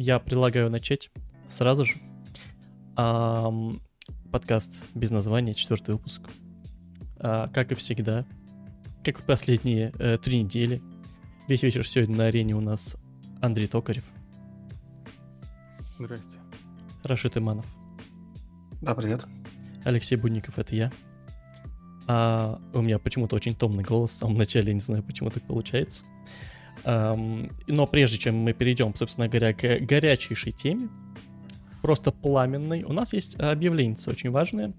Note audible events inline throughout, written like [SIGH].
я предлагаю начать сразу же. Ам, подкаст без названия, четвертый выпуск. А, как и всегда, как в последние э, три недели, весь вечер сегодня на арене у нас Андрей Токарев, Здрасте. Рашид Иманов, Да, привет. Алексей Будников, это я. А, у меня почему-то очень томный голос в самом начале, я не знаю, почему так получается. Ам, но прежде чем мы перейдем, собственно говоря, к горячейшей теме, просто пламенной, у нас есть объявление очень важное,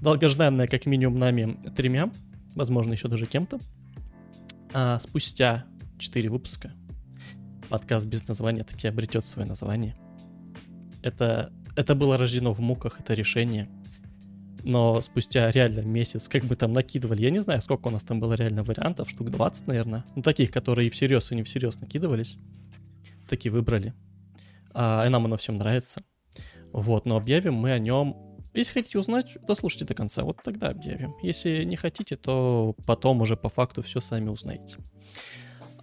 долгожданное как минимум нами тремя, возможно, еще даже кем-то. А, спустя 4 выпуска подкаст без названия таки обретет свое название. Это, это было рождено в муках, это решение. Но спустя реально месяц, как бы там накидывали, я не знаю, сколько у нас там было реально вариантов, штук 20, наверное. Ну, таких, которые и всерьез, и не всерьез накидывались. Такие выбрали. А, и нам оно всем нравится. Вот, но объявим мы о нем. Если хотите узнать, дослушайте до конца, вот тогда объявим. Если не хотите, то потом уже по факту все сами узнаете.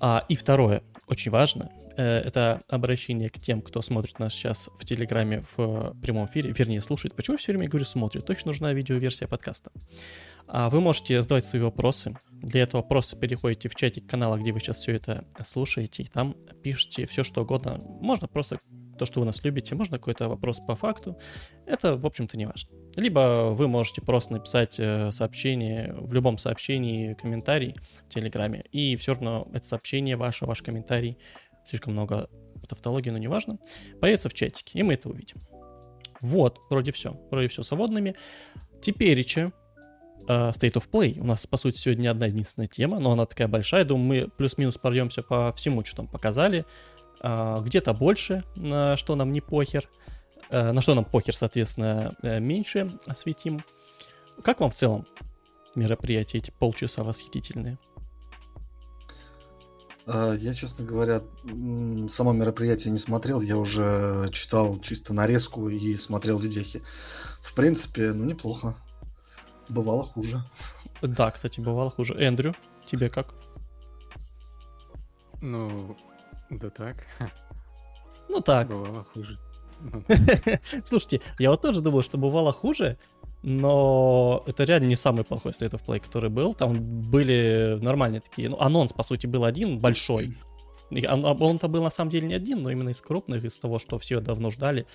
А, и второе, очень важно, это обращение к тем, кто смотрит нас сейчас в Телеграме в э, прямом эфире, вернее, слушает. Почему я все время говорю смотрит? Точно нужна видеоверсия подкаста. А вы можете задавать свои вопросы. Для этого просто переходите в чатик канала, где вы сейчас все это слушаете, и там пишите все, что угодно. Можно просто то, что вы нас любите, можно какой-то вопрос по факту. Это, в общем-то, не важно. Либо вы можете просто написать э, сообщение, в любом сообщении комментарий в Телеграме, и все равно это сообщение ваше, ваш комментарий, слишком много тавтологии, но неважно, появится в чатике, и мы это увидим. Вот, вроде все, вроде все свободными. Теперь еще State of Play. У нас, по сути, сегодня одна единственная тема, но она такая большая. Думаю, мы плюс-минус пройдемся по всему, что там показали. А, где-то больше, на что нам не похер. А, на что нам похер, соответственно, э, меньше осветим. Как вам в целом мероприятия эти полчаса восхитительные? А, Я, честно говоря, само мероприятие не смотрел, я уже читал чисто нарезку и смотрел видехи. В принципе, ну неплохо. Бывало хуже. Да, кстати, бывало хуже. Эндрю, тебе как? Ну, да так. Ну так. Бывало хуже. [LAUGHS] [LAUGHS] Слушайте, я вот тоже думал, что бывало хуже, но это реально не самый плохой State of Play, который был. Там были нормальные такие... Ну, анонс, по сути, был один, большой. Он- Он-то был на самом деле не один, но именно из крупных, из того, что все давно ждали.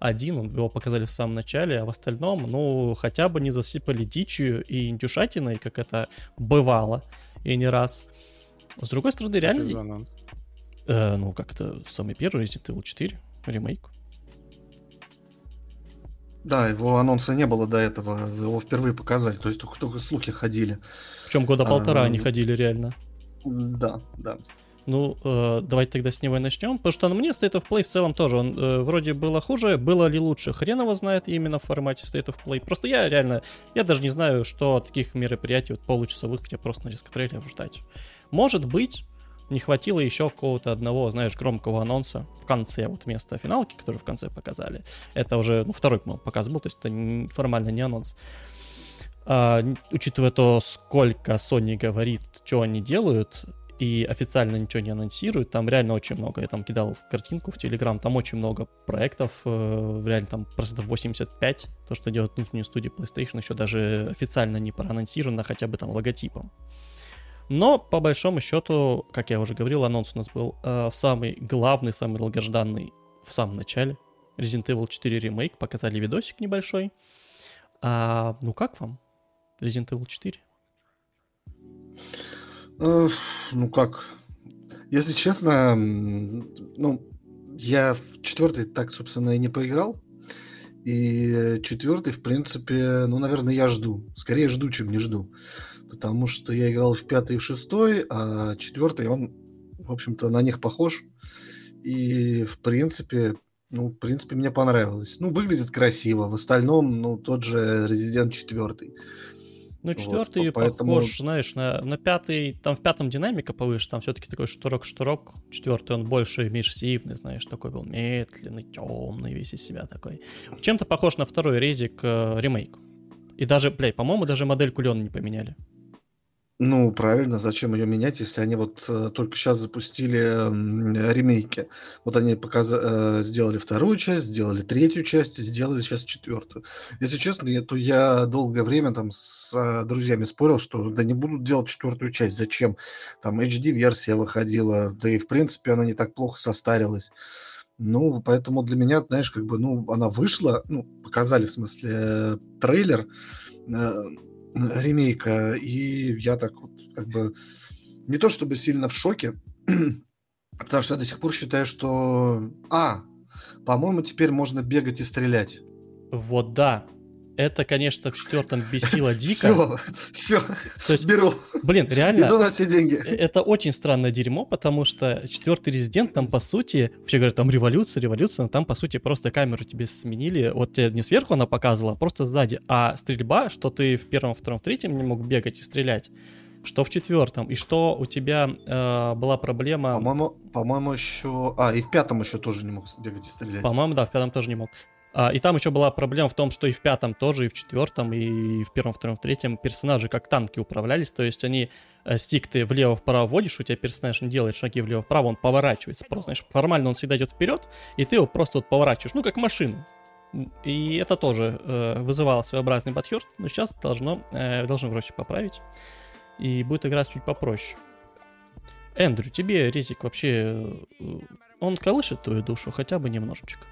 Один, он- его показали в самом начале, а в остальном, ну, хотя бы не засыпали дичью и индюшатиной, как это бывало, и не раз. С другой стороны, реально... Э, ну, как-то самый первый Resident Evil 4, ремейк. Да, его анонса не было до этого, его впервые показали, то есть только, только слухи ходили. Причем года полтора А, они ходили реально. Да, да. Ну, э, давайте тогда с него и начнем. Потому что мне State of Play в целом тоже, он э, вроде было хуже, было ли лучше, хрен его знает именно в формате State of Play. Просто я реально, я даже не знаю, что от таких мероприятий вот получасовых, где просто нарезка трейлеров ждать. Может быть, не хватило еще какого-то одного, знаешь, громкого анонса в конце, вот вместо финалки, который в конце показали. Это уже, ну, второй показ был, то есть это формально не анонс. А, учитывая то, сколько Sony говорит, что они делают, и официально ничего не анонсируют, там реально очень много. Я там кидал картинку в Телеграм, там очень много проектов, э, реально там процентов 85, то, что делает внутреннюю студию PlayStation, еще даже официально не проанонсировано, хотя бы там логотипом. Но, по большому счету, как я уже говорил, анонс у нас был э, в самый главный, самый долгожданный в самом начале. Resident Evil 4 ремейк, показали видосик небольшой. А, ну как вам Resident Evil 4? Э, Ну как, если честно, ну, я в четвертый так, собственно, и не поиграл. И четвертый, в принципе, ну, наверное, я жду. Скорее жду, чем не жду. Потому что я играл в пятый и в шестой, а четвертый, он, в общем-то, на них похож. И, в принципе, ну, в принципе, мне понравилось. Ну, выглядит красиво. В остальном, ну, тот же Resident 4. Ну, Вот, четвертый по- поэтому- похож, знаешь, на, на пятый, там в пятом динамика повыше, там все-таки такой шторок-шторок. Четвертый он больше иммерсивный, знаешь, такой был медленный, темный, весь из себя такой. Чем-то похож на второй резик э, ремейк. И даже, блядь, по-моему, даже модельку Леона не поменяли. Ну, правильно, зачем ее менять, если они вот э, только сейчас запустили м, ремейки. Вот они показа- э, сделали вторую часть, сделали третью часть, сделали сейчас четвертую. Если честно, я- то я долгое время там с э, друзьями спорил, что да не будут делать четвертую часть, зачем? Там HD-версия выходила, да и в принципе она не так плохо состарилась. Ну, поэтому для меня, знаешь, как бы, ну, она вышла, ну, показали, в смысле, э, трейлер, э, ремейка, и я так вот как бы не то чтобы сильно в шоке, [CLEARS THROAT] потому что я до сих пор считаю, что... А, по-моему, теперь можно бегать и стрелять. Вот да. Это, конечно, в четвертом бесило [LAUGHS] дико. Все, все, То есть, беру, блин, реально, иду на все деньги. э, это очень странное дерьмо, потому что четвертый резидент там, по сути, все говорят, там революция, революция, но там, по сути, просто камеру тебе сменили. Вот тебе не сверху она показывала, а просто сзади. А стрельба, что ты в первом, втором, в третьем не мог бегать и стрелять, что в четвертом, и что у тебя э, была проблема... По-моему, по-моему, еще... А, и в пятом еще тоже не мог бегать и стрелять. По-моему, да, в пятом тоже не мог. А, и там еще была проблема в том, что и в пятом тоже, и в четвертом, и в первом, втором, третьем персонажи как танки управлялись, то есть они э, стик ты влево-вправо вводишь, у тебя персонаж не делает шаги влево-вправо, он поворачивается просто, знаешь, формально он всегда идет вперед, и ты его просто вот поворачиваешь, ну как машину. И это тоже э, вызывало своеобразный подхерт, но сейчас должно, э, должны вроде поправить, и будет играть чуть попроще. Эндрю, тебе резик вообще, э, он колышет твою душу хотя бы немножечко?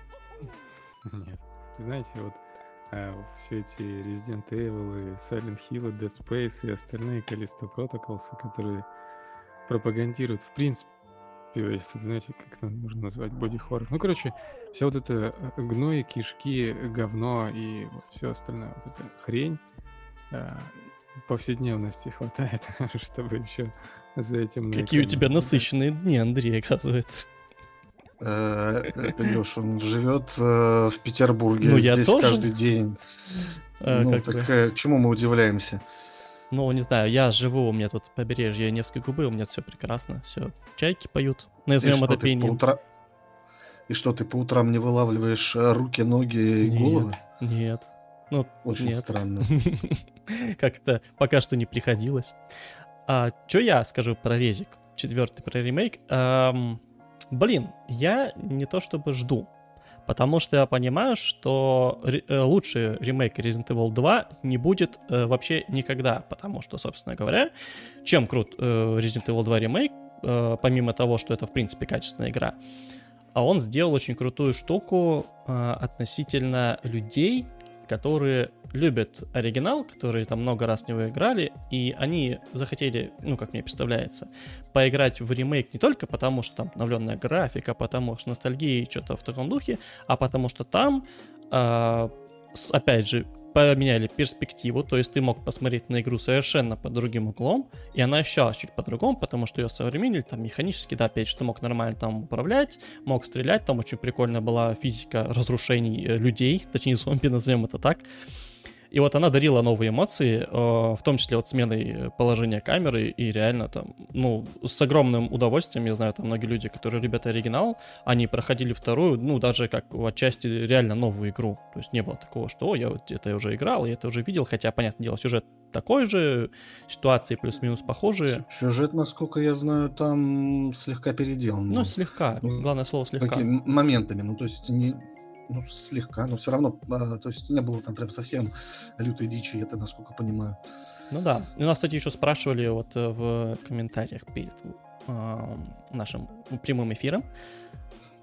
[LAUGHS] Нет. Знаете, вот э, все эти Resident Evil, и Silent Hill, и Dead Space и остальные Callisto Protocols, которые пропагандируют, в принципе, если, знаете, как это можно назвать, боди-хоррор. Ну, короче, вся вот эта э, гной, кишки, говно и вот все остальное, вот эта хрень, э, в повседневности хватает, [LAUGHS] чтобы еще за этим... Какие у тебя насыщенные дни, Андрей, оказывается. Леш, он живет э, в Петербурге, Ну, я здесь тоже. каждый день. А, ну, так бы. э, чему мы удивляемся? Ну, не знаю, я живу, у меня тут побережье Невской губы, у меня все прекрасно, все. Чайки поют, назовем это пением. утра- И что, ты по утрам не вылавливаешь э, руки, ноги и головы? Нет. Ну, Очень нет. странно. [LAUGHS] Как-то пока что не приходилось. А, что я скажу про резик? Четвертый про ремейк. Ам, блин, я не то чтобы жду. Потому что я понимаю, что э, лучший ремейк Resident Evil 2 не будет э, вообще никогда. Потому что, собственно говоря, чем крут э, Resident Evil 2 ремейк, э, помимо того, что это в принципе качественная игра, а он сделал очень крутую штуку э, относительно людей, которые любят оригинал, которые там много раз в него играли, и они захотели, ну, как мне представляется, поиграть в ремейк не только потому, что там обновленная графика, потому что ностальгия и что-то в таком духе, а потому что там, с- опять же, поменяли перспективу, то есть ты мог посмотреть на игру совершенно под другим углом, и она ощущалась чуть по-другому, потому что ее современнили там механически, да, опять же, ты мог нормально там управлять, мог стрелять, там очень прикольная была физика разрушений э, людей, точнее зомби, [LAUGHS] назовем это так. И вот она дарила новые эмоции, э, в том числе вот сменой положения камеры, и реально там, ну, с огромным удовольствием, я знаю, там многие люди, которые любят оригинал, они проходили вторую, ну, даже как в отчасти реально новую игру. То есть не было такого, что, о, я вот это уже играл, я это уже видел, хотя, понятное дело, сюжет такой же, ситуации плюс-минус похожие. Сю- Сюжет, насколько я знаю, там слегка переделан. Ну, слегка, главное слово слегка. Такими моментами, ну, то есть не... Ну, слегка, но все равно, а, то есть не было там прям совсем лютой дичи, это насколько понимаю. Ну да. И нас, кстати, еще спрашивали вот э, в комментариях перед э, нашим прямым эфиром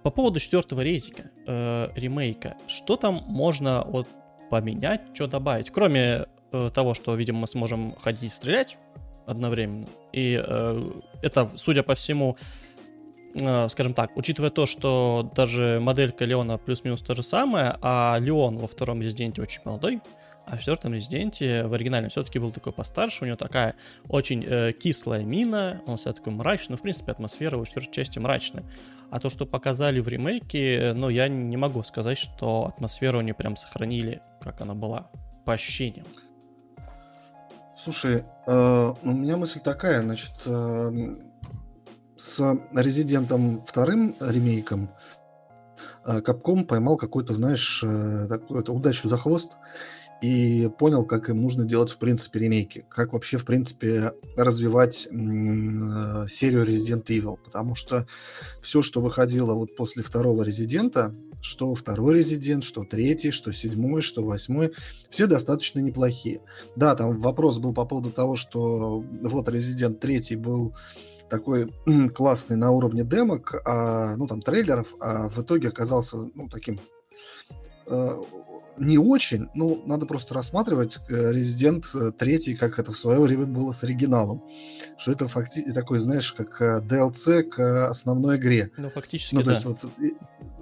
по поводу четвертого резика, э, ремейка. Что там можно вот поменять, что добавить? Кроме э, того, что, видимо, мы сможем ходить и стрелять одновременно. И э, это, судя по всему, скажем так, учитывая то, что даже моделька Леона плюс-минус то же самое, а Леон во втором резиденте очень молодой, а в четвертом резиденте в оригинале все-таки был такой постарше, у него такая очень э, кислая мина, он всегда такой мрачный, ну, в принципе, атмосфера у четвертой части мрачная. А то, что показали в ремейке, э, ну, я не могу сказать, что атмосферу они прям сохранили, как она была, по ощущениям. Слушай, э, у меня мысль такая, значит, э, с Резидентом вторым ремейком э, Capcom поймал какой-то, знаешь, э, такую удачу за хвост и понял, как им нужно делать, в принципе, ремейки, как вообще, в принципе, развивать э, серию Resident Evil, потому что все, что выходило вот после второго Резидента, что второй Резидент, что третий, что седьмой, что восьмой, все достаточно неплохие. Да, там вопрос был по поводу того, что вот Резидент третий был такой [CLEARS THROAT] классный на уровне демок, а, ну там трейлеров, а в итоге оказался ну таким э, не очень, ну, надо просто рассматривать э, Resident 3, как это в свое время было с оригиналом. Что это фактически такой, знаешь, как DLC к основной игре. Ну, фактически, Ну, то да. есть вот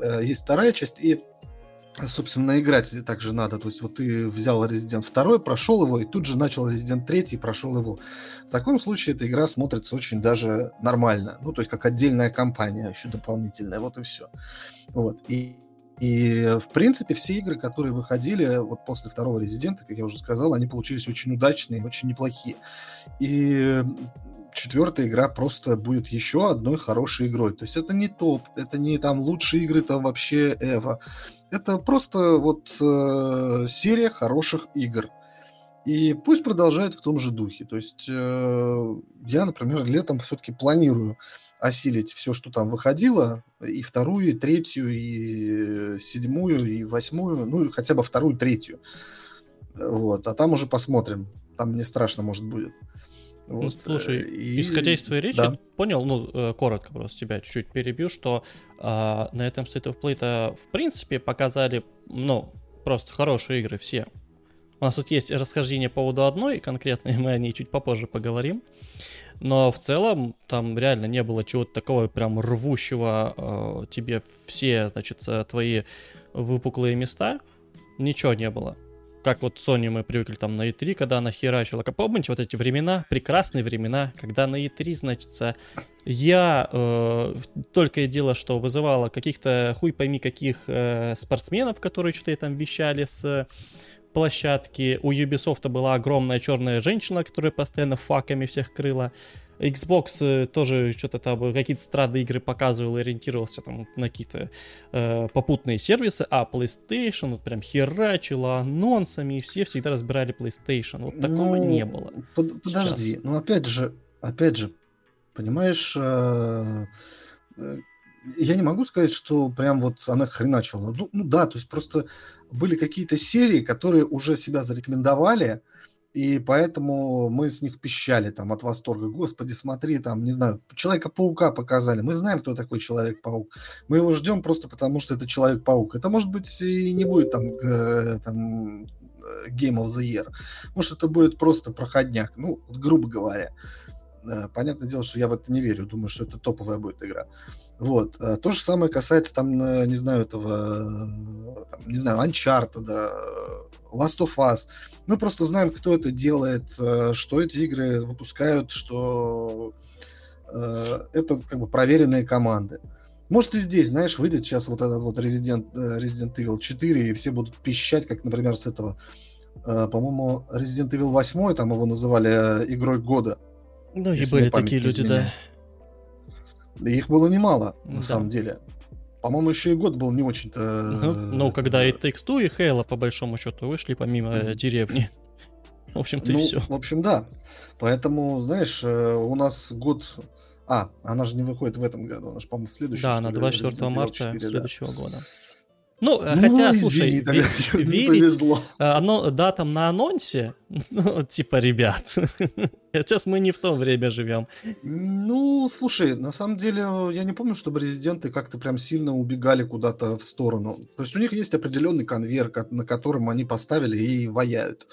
э, есть вторая часть, и собственно, играть также надо. То есть вот ты взял Resident 2, прошел его, и тут же начал Resident 3 и прошел его. В таком случае эта игра смотрится очень даже нормально. Ну, то есть как отдельная кампания еще дополнительная. Вот и все. Вот. И, и, в принципе, все игры, которые выходили вот после второго Резидента, как я уже сказал, они получились очень удачные, очень неплохие. И четвертая игра просто будет еще одной хорошей игрой. То есть это не топ, это не там лучшие игры там вообще Эва. Это просто вот э, серия хороших игр. И пусть продолжает в том же духе. То есть э, я, например, летом все-таки планирую осилить все, что там выходило, и вторую, и третью, и седьмую, и восьмую, ну, хотя бы вторую, третью. Вот, а там уже посмотрим. Там не страшно, может, будет. Ну, Вот. слушай, э, и- исходя из твоей речи, Да. понял, ну, э, коротко просто тебя чуть-чуть перебью, что а, на этом State of Play-то, в принципе, показали, ну, просто хорошие игры все. У нас тут есть расхождение по поводу одной конкретной, [LAUGHS] мы о ней чуть попозже поговорим. Но в целом там реально не было чего-то такого прям рвущего э, тебе все, значит, э, твои выпуклые места. Ничего не было. Как вот Sony мы привыкли там на E3, когда она херачила. Помните вот эти времена, прекрасные времена, когда на E3, значит, я э, только и дело, что вызывала каких-то хуй пойми каких э, спортсменов, которые что-то там вещали с площадки. У Ubisoft была огромная черная женщина, которая постоянно факами всех крыла. Xbox э, тоже что-то там какие-то странные игры показывал и ориентировался там на какие-то э, попутные сервисы, а PlayStation вот прям херачила анонсами, и все всегда разбирали PlayStation. Вот такого Ну, не было. под- подожди, Сейчас. ну опять же, опять же, понимаешь, э, э, я не могу сказать, что прям вот она хреначила. Ну, ну да, то есть просто были какие-то серии, которые уже себя зарекомендовали, и поэтому мы с них пищали там от восторга. Господи, смотри, там, не знаю, Человека-паука показали. Мы знаем, кто такой Человек-паук. Мы его ждем просто потому, что это Человек-паук. Это, может быть, и не будет там, э, там э, Game of the Year. Может, это будет просто проходняк, ну, грубо говоря. Э, Понятное дело, что я в это не верю. Думаю, что это топовая будет игра. Вот. Э, То же самое касается, там, э, не знаю, этого, там, не знаю, Uncharted, э, Last of Us. Мы просто знаем, кто это делает, что эти игры выпускают, что это как бы проверенные команды. Может и здесь, знаешь, выйдет сейчас вот этот вот Resident, Resident Evil 4, и все будут пищать, как, например, с этого, по-моему, Resident Evil 8, там его называли игрой года. Ну, и были такие люди, да. изменяет. И их было немало, на Да. самом деле. По-моему, еще и год был не очень-то... Ну, ну, э, когда и Takes Two, и Halo, по большому счету, вышли помимо э, деревни. [LAUGHS] В общем-то, и ну, все. в общем, да. Поэтому, знаешь, э, у нас год... А, она же не выходит в этом году, она же, по-моему, в следующем. Да, на ли, 24 Resident Evil марта 4, да. следующего года. Ну, э, Ну, хотя, извини, слушай, тогда ве- [LAUGHS] не верить повезло. э, оно, датам на анонсе, [LAUGHS] ну, типа, ребят, [LAUGHS] сейчас мы не в то время живем. Ну, слушай, на самом деле, я не помню, чтобы резиденты как-то прям сильно убегали куда-то в сторону. То есть у них есть определенный конвейер, ко- на котором они поставили и ваяют.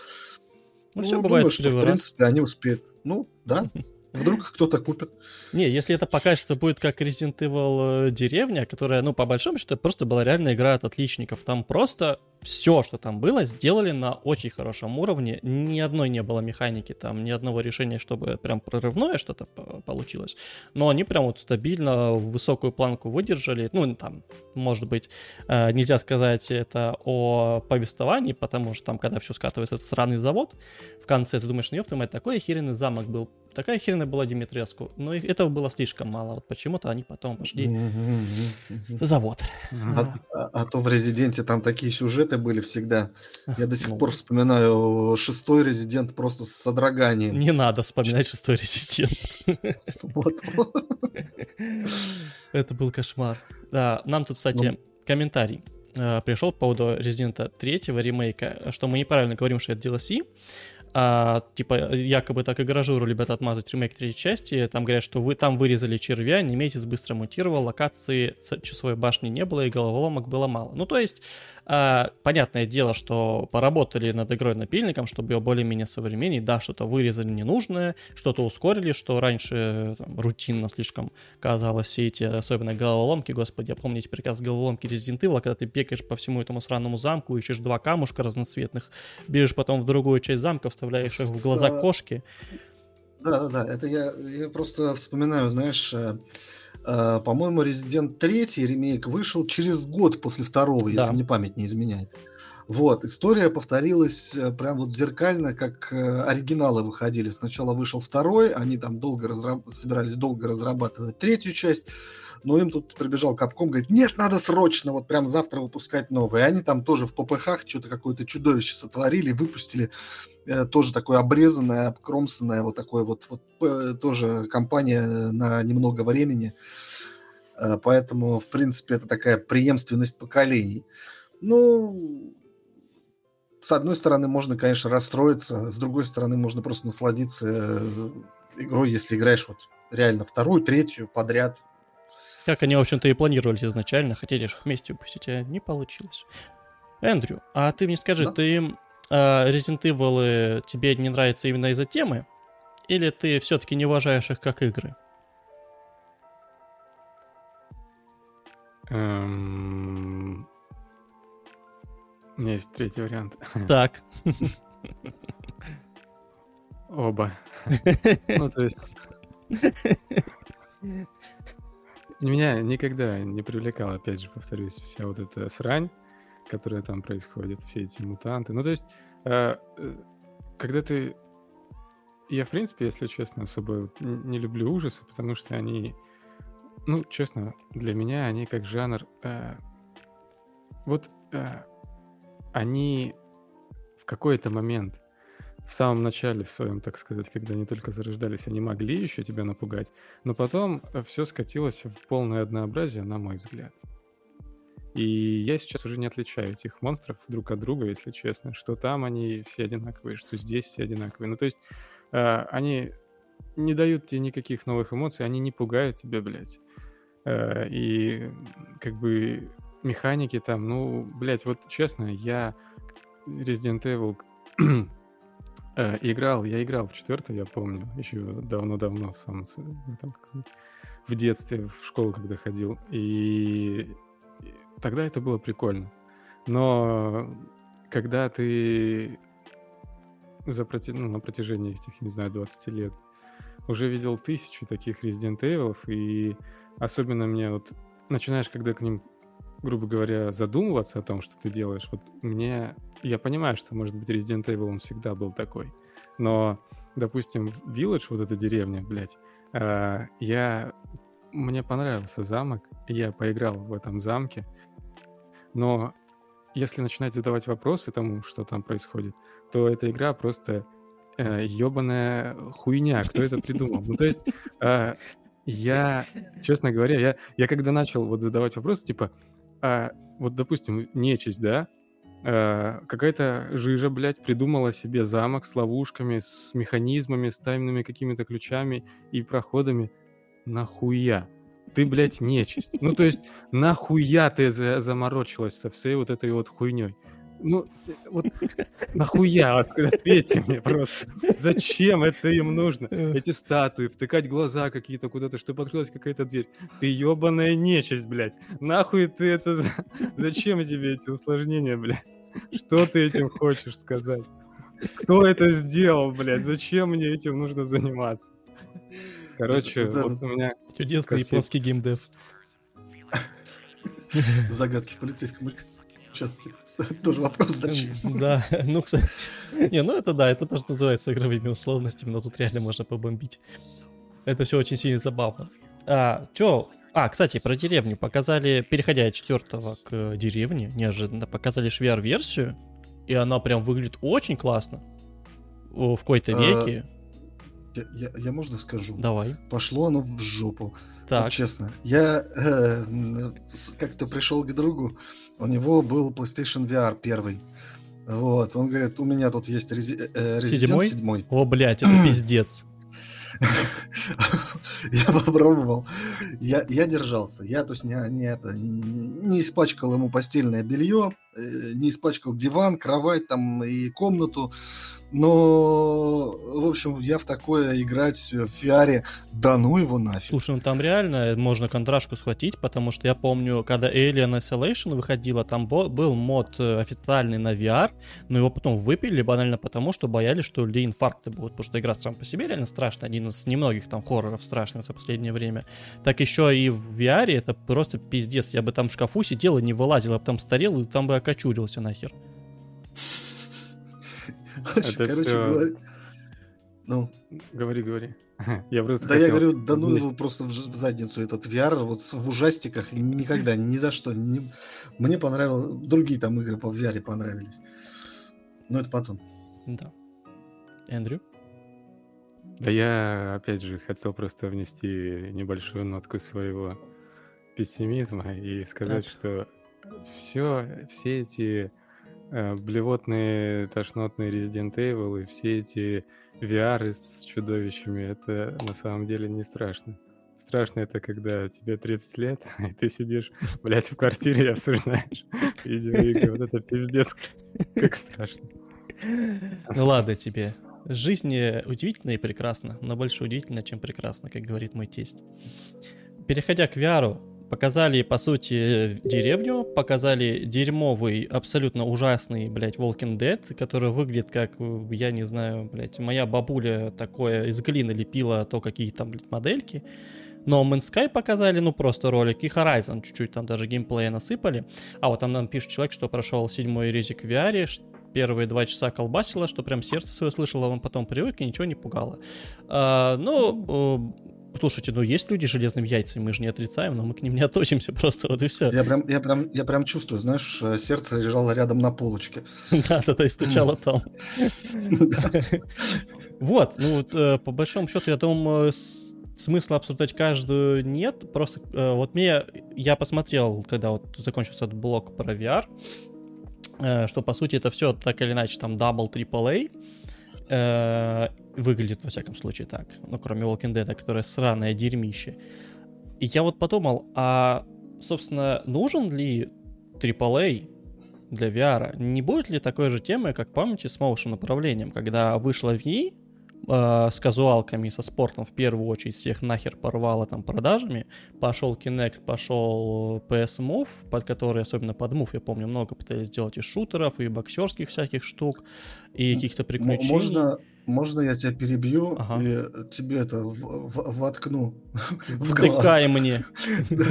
Ну, все думаю, бывает в что, в принципе, они успеют. Ну, да. Вдруг кто-то купит. Не, если это по качеству будет как Resident Evil э, деревня, которая, ну, по большому счету, просто была реально игра от отличников. Там просто все, что там было, сделали на очень хорошем уровне. Ни одной не было механики, там, ни одного решения, чтобы прям прорывное что-то по- получилось. Но они прям вот стабильно высокую планку выдержали. Ну, там, может быть, э, нельзя сказать это о повествовании, потому что там, когда все скатывается, этот сраный завод, в конце ты думаешь, ну, ёпта мать, такой охеренный замок был такая херня была Димитреску, но их, этого было слишком мало. Вот почему-то они потом пошли завод. А, а, а то в Резиденте там такие сюжеты были всегда. Я до сих ну, пор вспоминаю шестой Резидент просто с содроганием. Не надо вспоминать шестой Резидент. [LAUGHS] [LAUGHS] Вот. Это был кошмар. Да, нам тут, кстати, ну. комментарий э, пришел по поводу Резидента третьего ремейка, что мы неправильно говорим, что это DLC, а, типа, якобы так и гаражуру любят отмазать ремейк третьей части, там говорят, что вы там вырезали червя, немезец быстро мутировал, локации часовой башни не было и головоломок было мало. Ну, то есть, а, понятное дело, что поработали над игрой напильником, чтобы ее более-менее современней. Да, что-то вырезали ненужное, что-то ускорили, что раньше там, рутинно слишком казалось все эти, особенно головоломки, господи, я помню эти прекрасные головоломки Resident Evil, когда ты бегаешь по всему этому сранному замку, ищешь два камушка разноцветных, бежишь потом в другую часть замка, вставляешь их в глаза кошки. Да-да-да, это я, я просто вспоминаю, знаешь, э, Э, по-моему, Resident 3 ремейк вышел через год после второго, да. если мне память не изменяет. Вот, история повторилась э, прям вот зеркально, как э, оригиналы выходили. Сначала вышел второй, они там долго разраб... собирались долго разрабатывать третью часть, но им тут прибежал Капком, говорит, нет, надо срочно, вот прям завтра выпускать новый. И они там тоже в ППХ что-то какое-то чудовище сотворили, выпустили э, тоже такое обрезанное, обкромсанное, вот такое вот, вот э, тоже компания на немного времени. Э, поэтому, в принципе, это такая преемственность поколений. Ну, с одной стороны, можно, конечно, расстроиться, с другой стороны, можно просто насладиться э, игрой, если играешь вот реально вторую, третью подряд. Как они, в общем-то, и планировали изначально, хотели же их вместе выпустить, а не получилось. Эндрю, а ты мне скажи, да? ты э, Resident Evil тебе не нравится именно из-за темы? Или ты все-таки не уважаешь их как игры? Эм... У меня есть третий вариант. [LAUGHS] Так. Оба. [LAUGHS] Ну, то есть... [LAUGHS] Меня никогда не привлекала, опять же, повторюсь, вся вот эта срань, которая там происходит, все эти мутанты. Ну, то есть, э, э, когда ты... Я, в принципе, если честно, особо не люблю ужасы, потому что они... Ну, честно, для меня они как жанр... Э, вот э, они в какой-то момент в самом начале в своем, так сказать, когда они только зарождались, они могли еще тебя напугать, но потом э, все скатилось в полное однообразие, на мой взгляд. И я сейчас уже не отличаю этих монстров друг от друга, если честно, что там они все одинаковые, что здесь все одинаковые. Ну, то есть э, они не дают тебе никаких новых эмоций, они не пугают тебя, блядь. Э, и как бы механики там, ну, блядь, вот честно, я Resident Evil [CLEARS THROAT] Э, играл, я играл в четвертый, я помню, еще давно-давно, в самом, там, как сказать, в детстве, в школу, когда ходил. И тогда это было прикольно. Но когда ты за проти... ну, на протяжении этих, не знаю, 20 лет уже видел тысячу таких Resident Evil, и особенно мне вот начинаешь, когда к ним грубо говоря, задумываться о том, что ты делаешь, вот мне... Я понимаю, что, может быть, Resident Evil, он всегда был такой. Но, допустим, Village, вот эта деревня, блядь, э, я... Мне понравился замок, я поиграл в этом замке, но если начинать задавать вопросы тому, что там происходит, то эта игра просто э, ебаная хуйня. Кто это придумал? Ну, то есть, э, я, честно говоря, я, я когда начал вот задавать вопросы, типа, а, вот, допустим, нечисть, да, а, какая-то жижа, блядь, придумала себе замок с ловушками, с механизмами, с тайными какими-то ключами и проходами. Нахуя? Ты, блядь, нечисть. Ну, то есть, нахуя ты заморочилась со всей вот этой вот хуйней? Ну, вот нахуя, ответьте мне просто. Зачем это им нужно? Эти статуи, втыкать глаза какие-то куда-то, чтобы открылась какая-то дверь. Ты ебаная нечисть, блядь. Нахуй ты это... Зачем тебе эти усложнения, блядь? Что ты этим хочешь сказать? Кто это сделал, блядь? Зачем мне этим нужно заниматься? Короче, вот у меня... Чудесный японский геймдев. Загадки в полицейском Сейчас тоже вопрос зачем. Да, ну, кстати. Не, ну это да, это тоже называется игровыми условностями, но тут реально можно побомбить. Это все очень сильно забавно. А, чё, а, кстати, про деревню. Показали, переходя от четвертого к деревне, неожиданно, показали VR-версию, и она прям выглядит очень классно. В какой-то А, веке. Я, я, я можно скажу? Давай. Пошло оно в жопу. Так, Вот честно. Я э, как-то пришел к другу, у него был PlayStation VR первый. Вот, он говорит, у меня тут есть рези- э, Resident Седьмой? 7. о, блядь, это [CLEARS THROAT] пиздец. [LAUGHS] Я попробовал. Я, я держался. Я, то есть, не, не, это, не, не испачкал ему постельное белье, э, не испачкал диван, кровать там и комнату. Но, в общем, я в такое играть в VR, да ну его нафиг. Слушай, ну там реально можно контрашку схватить, потому что я помню, когда Alien Isolation выходила, там был мод э, официальный на VR, но его потом выпили банально потому, что боялись, что у людей инфаркты будут, потому что игра сам по себе реально страшная, один из немногих там хорроров страшных за последнее время. Так еще и в VR это просто пиздец, я бы там в шкафу сидел и не вылазил, я бы там старел и там бы окочурился нахер. [LAUGHS] Короче, Это короче всё- говоря, ну, Говори, говори. Я просто да я хотел говорю, да ну его просто в, задницу этот VR, вот в ужастиках никогда, ни за что. не- Мне понравилось, другие там игры по VR понравились. Но это потом. Да. Эндрю? Да я, опять же, хотел просто внести небольшую нотку своего пессимизма и сказать, Так. что все, все эти э, блевотные, тошнотные Resident Evil и все эти VR с чудовищами, это на самом деле не страшно. Страшно это, когда тебе 30 лет, [LAUGHS] и ты сидишь, блядь, в квартире и обсуждаешь [LAUGHS] видеоигры. Вот это пиздец, как страшно. Ну ладно тебе. Жизнь э, удивительна и прекрасна, но больше удивительна, чем прекрасна, как говорит мой тесть. Переходя к VR, показали, по сути, деревню, показали дерьмовый, абсолютно ужасный, блядь, Walking Dead, который выглядит как, я не знаю, блядь, моя бабуля такое из глины лепила, то какие там, блядь, модельки. No Man's Sky показали, ну просто ролик, и Horizon чуть-чуть там даже геймплея насыпали. А вот там нам пишет человек, что прошел седьмой резик в VR, первые два часа колбасило, что прям сердце свое слышало, он потом привык и ничего не пугало. А, ну, э, слушайте, ну есть люди с железными яйцами, мы же не отрицаем, но мы к ним не относимся [LAUGHS] просто, вот и все. Я прям, я прям, я прям чувствую, знаешь, э, сердце лежало рядом на полочке. [LAUGHS] Да, да, и стучало там. [LAUGHS] Вот, ну э, по большому счету, я думаю, с- смысла обсуждать каждую нет. Просто э, вот мне, я посмотрел, когда вот закончился этот блок про VR, э, что по сути это все так или иначе там double AAA. Э, выглядит во всяком случае так. Ну, кроме Walking Dead, которое сраное дерьмище. И я вот подумал, а, собственно, нужен ли AAA для VR? Не будет ли такой же темы, как помните, с motion управлением, когда вышла Wii, э, с казуалками, со спортом в первую очередь всех нахер порвало там продажами. Пошел Kinect, пошел PS Move, под который, особенно под Move, я помню, много пытались сделать и шутеров, и боксерских всяких штук, и каких-то приключений. Можно, можно я тебя перебью Ага. и тебе это в- в- воткну [LAUGHS] в Втыкай глаз? мне. [LAUGHS]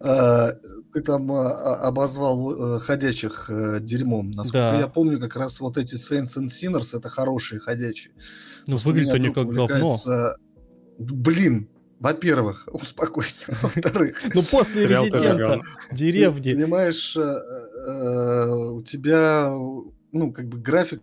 А, Ты там а, а, обозвал э, ходячих э, дерьмом. Насколько Да. я помню, как раз вот эти Saints and Sinners это хорошие ходячие. Ну, выглядят они как говно. Блин, во-первых, [LAUGHS] успокойся. Во-вторых, Ну, после Резидента, деревни. Понимаешь, э, э, у тебя, ну, как бы график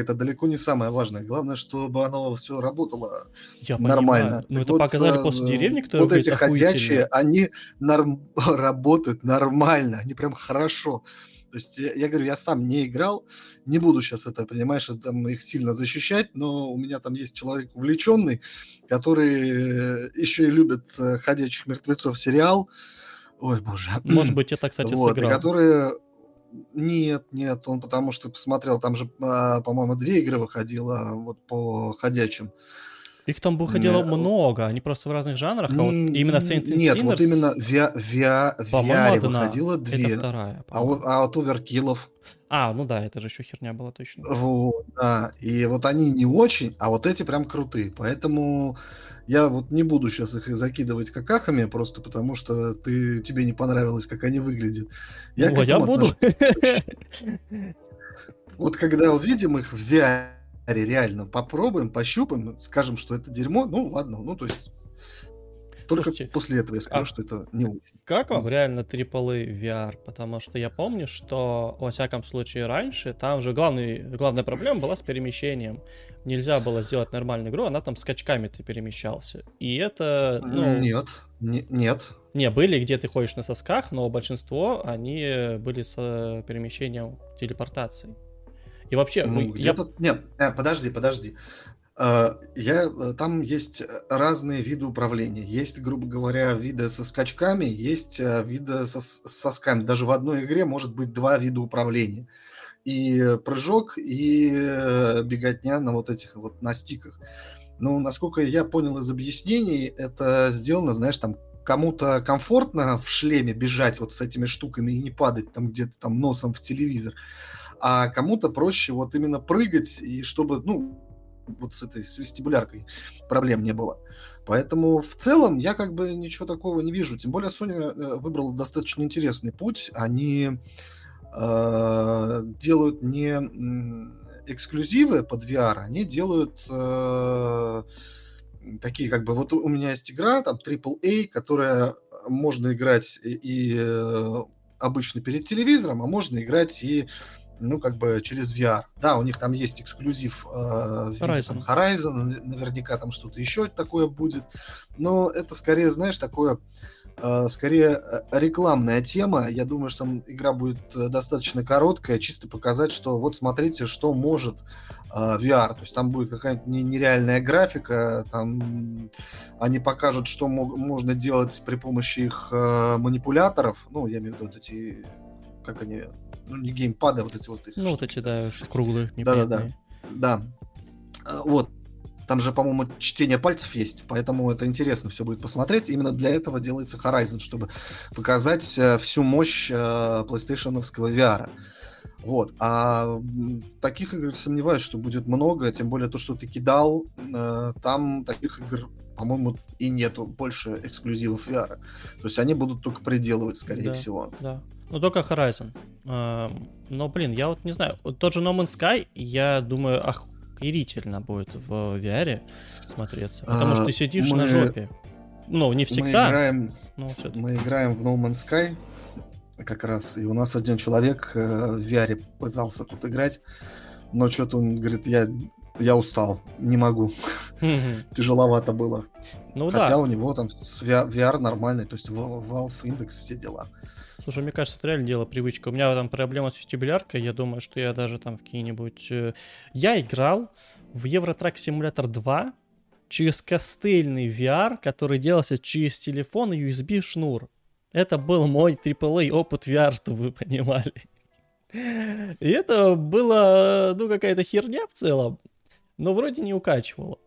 это далеко не самое важное. Главное, чтобы оно все работало Я нормально. понимаю. Ну, это вот, показали э, после деревни, которая Вот эти ходячие, они норм- [LAUGHS] работают нормально, они прям хорошо. То есть я, я говорю, я сам не играл, не буду сейчас это, понимаешь, там их сильно защищать, но у меня там есть человек увлеченный, который еще и любит э, ходячих мертвецов сериал. Ой, боже. Может быть, это, кстати, Вот, сыграл. которые... Нет, нет, он потому что посмотрел, там же, а, по-моему, две игры выходило вот по ходячим. Их там выходило Не, много, они просто в разных жанрах, а вот Не- именно Saints and Нет, вот Sinners, именно в, VR выходило Это две. вторая. А, вот- а от оверкиллов, А, ну да, это же еще херня была точно. вот, да, и вот они не очень, а вот эти прям крутые. Поэтому я вот не буду сейчас их закидывать какахами, просто потому что ты, тебе не понравилось, как они выглядят. Я к О, я буду. [LAUGHS] Вот когда увидим их в VR, реально попробуем, пощупаем, скажем, что это дерьмо, ну ладно, ну то есть только Слушайте, после этого я скажу, а- что это не очень. Как вам реально AAA VR? Потому что я помню, что, во всяком случае, раньше там же главный, главная проблема была с перемещением. Нельзя было сделать нормальную игру, она там скачками ты перемещался. И это, ну, Нет, не- нет. не, были, где ты ходишь на сосках, но большинство, они были с э, перемещением телепортацией. И вообще, Ну, я-. Нет, э, подожди, подожди. Э, Я, э, там есть разные виды управления. Есть, грубо говоря, виды со скачками, есть э, виды со с сосками. Даже в одной игре может быть два вида управления. И прыжок, и э, беготня на вот этих вот на стиках. Ну, насколько я понял из объяснений, это сделано, знаешь, там кому-то комфортно в шлеме бежать вот с этими штуками и не падать там где-то там носом в телевизор, а кому-то проще вот именно прыгать, и чтобы, ну, вот с этой с вестибуляркой проблем не было. Поэтому в целом я как бы ничего такого не вижу. Тем более Sony э, выбрала достаточно интересный путь. Они э, делают не эксклюзивы под VR, они делают э, такие как бы вот у меня есть игра там AAA, которая можно играть и, и, э, обычно перед телевизором, а можно играть и ну, как бы через VR. Да, у них там есть эксклюзив э, в виде там Horizon. Horizon, наверняка там что-то еще такое будет, но это скорее, знаешь, такое э, скорее э, рекламная тема. Я думаю, что игра будет э, достаточно короткая, чисто показать, что вот смотрите, что может VR. То есть там будет какая-нибудь не- нереальная графика, там они покажут, что можно делать при помощи их манипуляторов. Ну, я имею в виду вот эти, как они, ну не геймпады, а вот эти вот их ну, вот эти, да, круглые, Да-да-да. Да. А, Вот. Там же, по-моему, чтение пальцев есть, поэтому это интересно все будет посмотреть. Именно для этого делается Horizon, чтобы показать э, всю мощь э, PlayStation VR. Вот. А таких игр сомневаюсь, что будет много, тем более то, что ты кидал, э, там таких игр, по-моему, и нету больше эксклюзивов VR. То есть они будут только приделывать, скорее Да. всего. Да. Ну, только Horizon. Эм, Но, блин, я вот не знаю. Вот тот же No Man's Sky, я думаю, охерительно будет в VR смотреться. Потому А, что ты сидишь мы- на жопе. Ну, не Мы всегда, играем но все Мы играем в No Man's Sky как раз, и у нас один человек э, в VR пытался тут играть, но что-то он говорит, я, я устал, не могу, [LAUGHS] тяжеловато было. Ну Хотя да. у него там VR, нормальный, то есть Val- Valve индекс, все дела. Слушай, мне кажется, это реально дело привычка. У меня там проблема с вестибуляркой. Я думаю, что я даже там в какие-нибудь... э, Я играл в Евротрак Симулятор 2 через костыльный VR, который делался через телефон и USB-шнур. Это был мой AAA опыт VR, чтобы вы понимали. И это было, ну, какая-то херня в целом, но вроде не укачивало.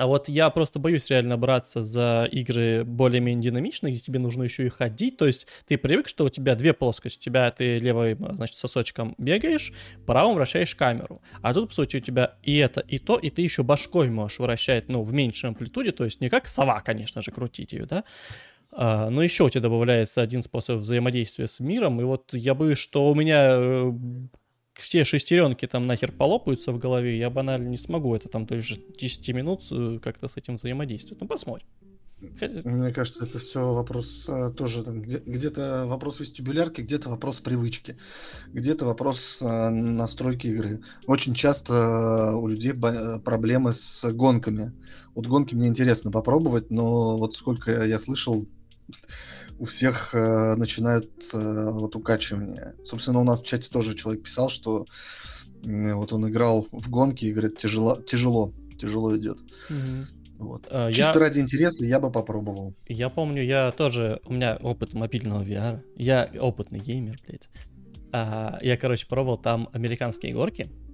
А вот я просто боюсь реально браться за игры более-менее динамичные, где тебе нужно еще и ходить. То есть ты привык, что у тебя две плоскости. У тебя ты левым, значит, сосочком бегаешь, правым вращаешь камеру. А тут, по сути, у тебя и это, и то, и ты еще башкой можешь вращать, ну, в меньшей амплитуде. То есть не как сова, конечно же, крутить ее, да? А, но еще у тебя добавляется один способ взаимодействия с миром. И вот я боюсь, что у меня э, все шестеренки там нахер полопаются в голове, я банально не смогу это там дольше 10 минут э, как-то с этим взаимодействовать. Ну, посмотрим. Мне кажется, это все вопрос э, тоже там, где- где-то вопрос вестибулярки, где-то вопрос привычки, где-то вопрос э, настройки игры. Очень часто у людей проблемы с гонками. Вот гонки мне интересно попробовать, но вот сколько я слышал, у всех э, начинают э, вот укачивание. Собственно, у нас в чате тоже человек писал, что м, вот он играл в гонки и говорит, тяжело, тяжело, тяжело идет. Мгм. Вот. А, Чисто я- ради интереса я бы попробовал. Я помню, я тоже, у меня опыт мобильного VR, я опытный геймер, блядь. А, я, короче, пробовал там американские горки, Э,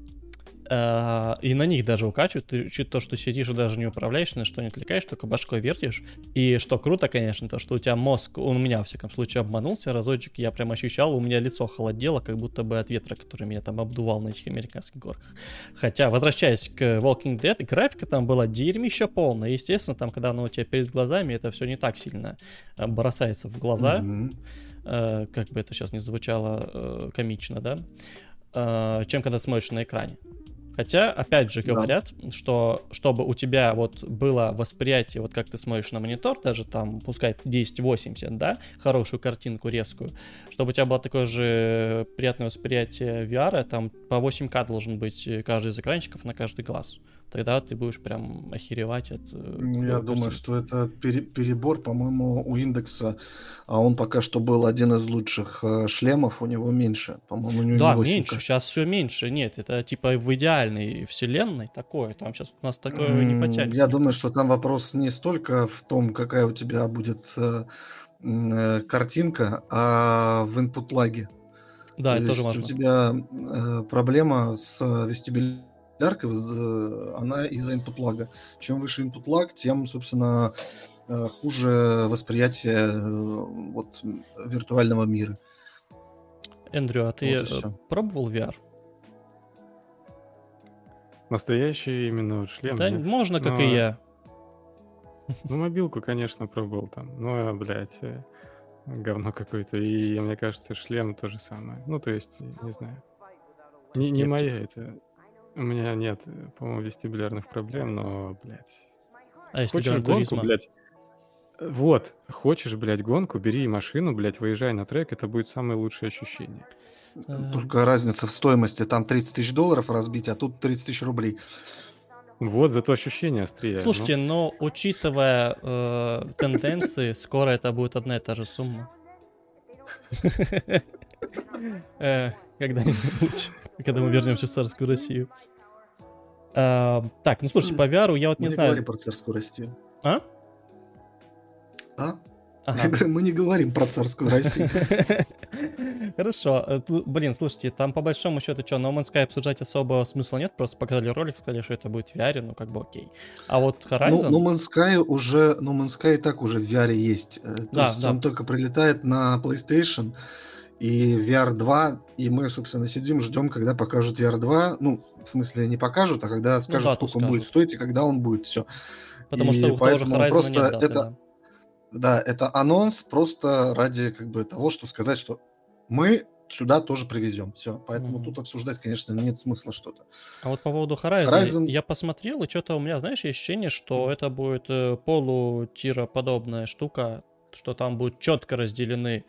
и на них даже укачивают, ты чуть то, что сидишь и даже не управляешь, на что не отвлекаешь, только башкой вертишь. И что круто, конечно, то, что у тебя мозг, он у меня, во всяком случае, обманулся разочек, я прям ощущал, у меня лицо холодело, как будто бы от ветра, который меня там обдувал на этих американских горках. Хотя, возвращаясь к Walking Dead, графика там была дерьмища полная. Естественно, там, когда оно у тебя перед глазами, это все не так сильно э, бросается в глаза. Mm-hmm. Как бы это сейчас не звучало комично, да? Чем когда смотришь на экране. Хотя, опять же, говорят, да. что чтобы у тебя вот было восприятие, вот как ты смотришь на монитор, даже там, пускай 1080, да, хорошую картинку резкую, чтобы у тебя было такое же приятное восприятие VR, там по 8К должен быть каждый из экранчиков на каждый глаз тогда ты будешь прям охеревать от... Э, ну, я думаю, что это пере перебор, по-моему, у индекса, а он пока что был один из лучших э, шлемов, у него меньше, по-моему, у него Да, меньше, сейчас все меньше, нет, это типа в идеальной вселенной такое, там сейчас у нас такое не потянет. Я думаю, что там вопрос не столько в том, какая у тебя будет э, картинка, а в input лаге. Да, То это тоже важно. У тебя проблема с вестибулярной яркой, она из-за input lag. Чем выше input lag, тем, собственно, э, хуже восприятие э, вот, виртуального мира. Эндрю, а ты вот пробовал VR? Настоящий именно вот шлем? Да, нет? можно, как Но... и я. Ну, мобилку, конечно, пробовал там. Но, блядь, э, говно какое-то. И мне кажется, шлем то же самое. Ну, то есть, не знаю. Не, не моя это у меня нет, по-моему, вестибулярных проблем, но, блядь. А если Хочешь гонку, блядь? Вот, хочешь, блядь, гонку, бери машину, блядь, выезжай на трек, это будет самое лучшее ощущение. Э. Только разница в стоимости, там 30 тысяч долларов разбить, а тут 30 тысяч рублей. Вот, зато ощущение острее. Слушайте, ну. но учитывая э, тенденции, скоро это будет одна и та же сумма. [LAUGHS] Э, когда-нибудь, когда мы вернемся в царскую Россию. А, так, ну слушай, по VR я вот не, не знаю. Мы не говорим про царскую Россию. А? А? Ага. Мы не говорим про царскую Россию. [LAUGHS] Хорошо. Э, блин, слушайте, там по большому счету что, No Man's Sky обсуждать особо смысла нет, просто показали ролик, сказали, что это будет в VR, ну как бы окей. А вот ну, Horizon... No, no Man's Sky уже, No Man's Sky и так уже в VR есть. Э, то да, есть да. он только прилетает на PlayStation, и VR 2, и мы, собственно, сидим, ждем, когда покажут VR 2. Ну, в смысле, не покажут, а когда скажут, ну, сколько он будет стоить и когда он будет, все. Потому и что поэтому тоже просто нет даты, это, да. да, это анонс просто ради как бы того, что сказать, что мы сюда тоже привезем. Все. Поэтому mm-hmm. тут обсуждать, конечно, нет смысла что-то. А вот по поводу Horizon, Horizon... я посмотрел, и что-то у меня, знаешь, есть ощущение, что это будет э, полутироподобная штука, что там будут четко разделены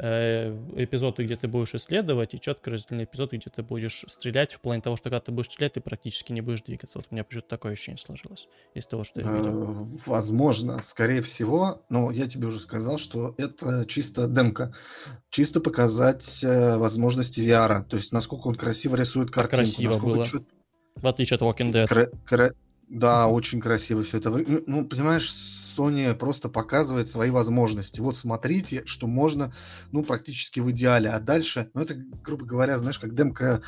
эпизоды, где ты будешь исследовать, и четко разделенные эпизоды, где ты будешь стрелять, в плане того, что когда ты будешь стрелять, ты практически не будешь двигаться. Вот у меня почему-то такое ощущение сложилось из того, что я видел. Э, возможно, скорее всего, но я тебе уже сказал, что это чисто демка. Чисто показать э, возможности VR, то есть насколько он красиво рисует картинку. Красиво было. Чуть... В отличие от Walking Dead. Кра- кра- да, очень красиво все это. Ну, ну, понимаешь, Sony просто показывает свои возможности. Вот смотрите, что можно, ну, практически в идеале. А дальше, ну, это, грубо говоря, знаешь, как демка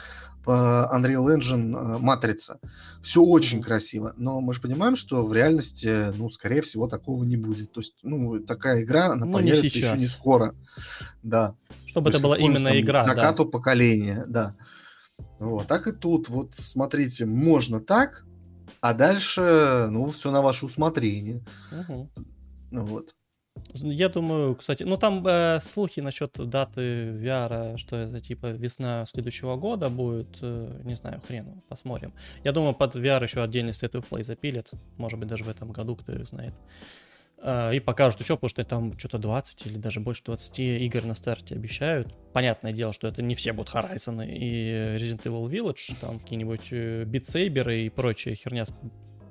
по Unreal Engine э, Матрица. Все очень красиво, но мы же понимаем, что в реальности, ну, скорее всего, такого не будет. То есть, ну, такая игра, она ну, появится не еще не скоро. Да. Чтобы То это была именно там, игра, закату да. поколения, да. Вот, так и тут. Вот смотрите, можно так, а дальше, ну, все на ваше усмотрение. Угу. Ну вот. Я думаю, кстати, ну там э, слухи насчет даты VR, что это типа весна следующего года будет, э, не знаю, хрен, посмотрим. Я думаю, под VR еще отдельный State of Play запилят, может быть, даже в этом году, кто их знает. А, и покажут еще, потому что там что-то 20 или даже больше 20 игр на старте обещают. Понятное дело, что это не все будут Horizon и Resident Evil Village, там какие-нибудь э, Beat Saber и прочая херня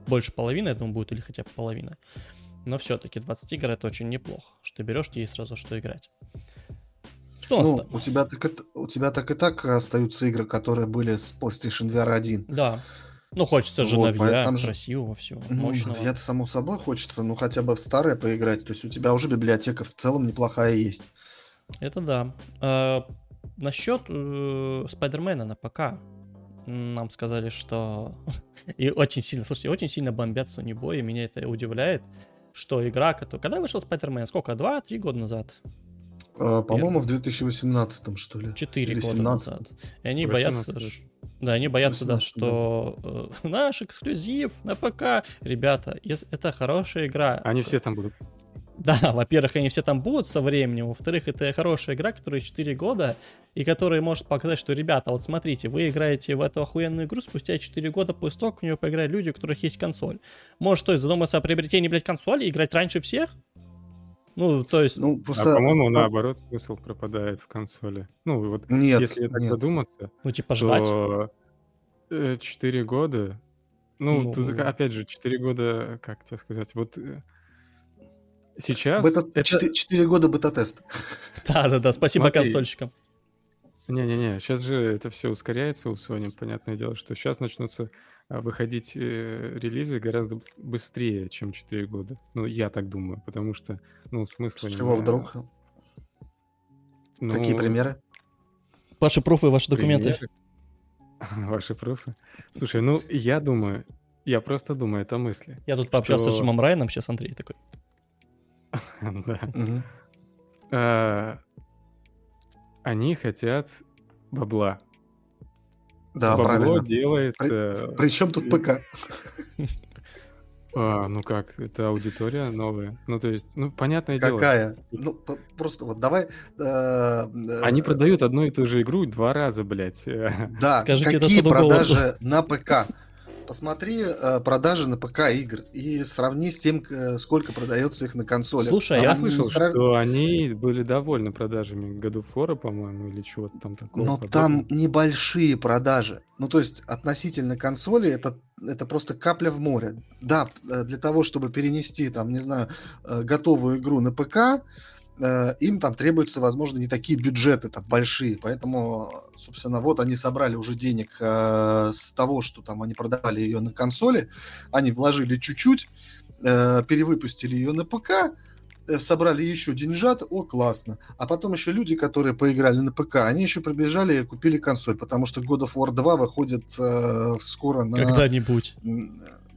больше половины, я думаю, будет, или хотя бы половина. Но все-таки 20 игр это очень неплохо, что ты берешь, тебе есть сразу что играть. Что ну, у тебя, так, у тебя так и так остаются игры, которые были с PlayStation VR 1. Да. Ну, хочется же вот, на VR, красивого всего, ну, мощного. VR, само собой, хочется, ну, хотя бы в старое поиграть. То есть у тебя уже библиотека в целом неплохая есть. Это да. А, насчет э, Спайдермена на ПК. нам сказали, что... [LAUGHS] И очень сильно, слушайте, очень сильно бомбят Sony Boy, и меня это удивляет, что игра, которая... Когда вышел Spider-Man? Сколько? Два-три года назад? А, по-моему, в 2018 что ли. Четыре Или года 17. назад. И они боятся... 18, ш- Да, они боятся, да, 18, что э, [LAUGHS] наш эксклюзив на ПК. Ребята, это хорошая игра. Они все там будут. Да, [LAUGHS] во-первых, они все там будут со временем. Во-вторых, это хорошая игра, которая 4 года, и которая может показать, что, ребята, вот смотрите, вы играете в эту охуенную игру спустя 4 года после того, как в нее поиграли люди, у которых есть консоль. Может, стоит задуматься о приобретении, блядь, консоли и играть раньше всех? Ну, то есть... Ну, А просто... по-моему, а, наоборот, смысл пропадает в консоли. Ну, вот Нет, если так нет. задуматься, Ну, типа, ждать. то 4 года. Ну, Ну. тут, опять же, 4 года, как тебе сказать, вот э, сейчас... Бета- это- четы- Четыре года бета-тест. [LAUGHS] Да-да-да, спасибо Смотри. консольщикам. Не-не-не, сейчас же это все ускоряется у Sony, понятное дело, что сейчас начнутся а, выходить э, релизы гораздо быстрее, чем 4 года. Ну, я так думаю, потому что, ну, С смысла... чего не- вдруг? ну, Какие примеры? Ваши пруфы, ваши документы. примеры. [LAUGHS] Ваши пруфы. Слушай, ну, я думаю, я просто думаю, это мысли. Я тут пообщался с Что- Джимом Райаном, сейчас Андрей такой. [LAUGHS] Да. А, Они хотят бабла. Да, Бабло правильно. делается... Причем тут ПК? [LAUGHS] А, ну как, это аудитория новая. Ну, то есть, ну, понятное дело. Какая? Ну, просто вот давай... э, Они э, продают одну и ту же игру два раза, блядь. Да, Скажите это какие Говарду. продажи на ПК? Посмотри э, продажи на ПК игр и сравни с тем, э, сколько продается их на консолях. Слушай, Там Я слышал, срав- что они были довольны продажами of War, по-моему, или чего-то там такого. Но подобного. там небольшие продажи. Ну, то есть, относительно консоли, это, это просто капля в море. Да, э, для того, чтобы перенести, там, не знаю, готовую игру на ПК, э, им там требуются, возможно, не такие бюджеты там большие. Поэтому, собственно, вот они собрали уже денег э, с того, что там они продавали ее на консоли. Они вложили чуть-чуть, э, перевыпустили ее на ПК, э, собрали еще деньжат, о, классно. А потом еще люди, которые поиграли на ПК, они еще прибежали и купили консоль, потому что God of War 2 выходит э, скоро на... Когда-нибудь.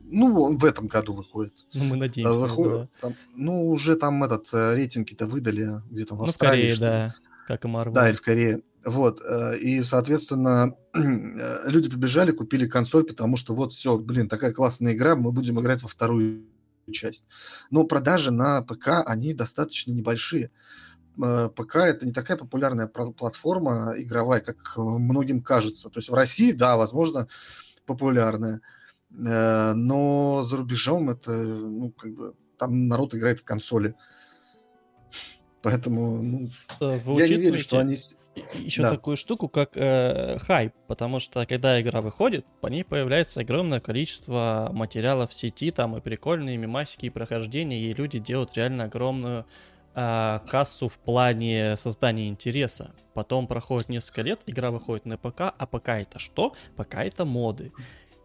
Ну, он в этом году выходит. Ну, мы надеемся. на это, выходит- да. там- ну, уже там этот э, рейтинги-то выдали где-то в Ну, в Австралии. Корее, что ли. да. Как и Marvel. Да, или в Корее. Вот, э, и, соответственно, [CLEARS THROAT] э, люди побежали, купили консоль, потому что вот все, блин, такая классная игра, мы будем играть во вторую часть. Но продажи на ПК, они достаточно небольшие. ПК это не такая популярная платформа игровая, как многим кажется. То есть в России, да, возможно, популярная, но за рубежом это, ну, как бы, там народ играет в консоли. Поэтому, ну, Э, Вы я не верю, что они... еще Да. такую штуку, как э, хайп, потому что когда игра выходит, по ней появляется огромное количество материалов в сети, там и прикольные мимасики, и прохождения, и люди делают реально огромную э, кассу в плане создания интереса. Потом проходит несколько лет, игра выходит на ПК, а ПК это что? ПК это моды.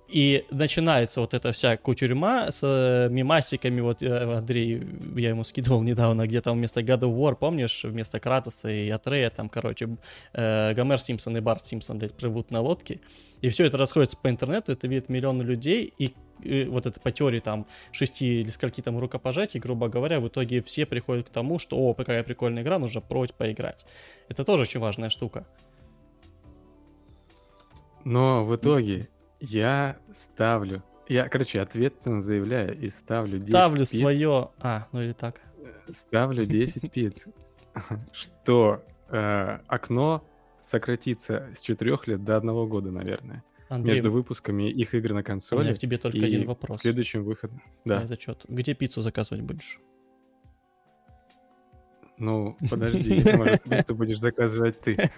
И начинается вот эта вся кутюрьма с э, мимасиками. Вот э, Андрей, я ему скидывал [LAUGHS] недавно, где там вместо God of War, помнишь, вместо Кратоса и Атрея, там, короче, э, Гомер Симпсон и Барт Симпсон, блядь, плывут на лодке. И все это расходится по интернету, это видят миллионы людей, и, вот это по теории там шести или скольки там рукопожатий, грубо говоря, в итоге все приходят к тому, что, о, какая прикольная игра, нужно прочь поиграть. Это тоже очень важная штука. Но в итоге я ставлю... Я, короче, ответственно заявляю и ставлю 10 Ставлю пиц. свое... А, ну или так. Ставлю 10 [LAUGHS] пиц. Что э, окно сократится с 4 лет до 1 года, наверное. Андрей, Между выпусками их игр на у меня консоли к тебе только один вопрос. следующим выходом. Да. Это что? Где пиццу заказывать будешь? Ну, [LAUGHS] подожди, может, ты будешь заказывать ты.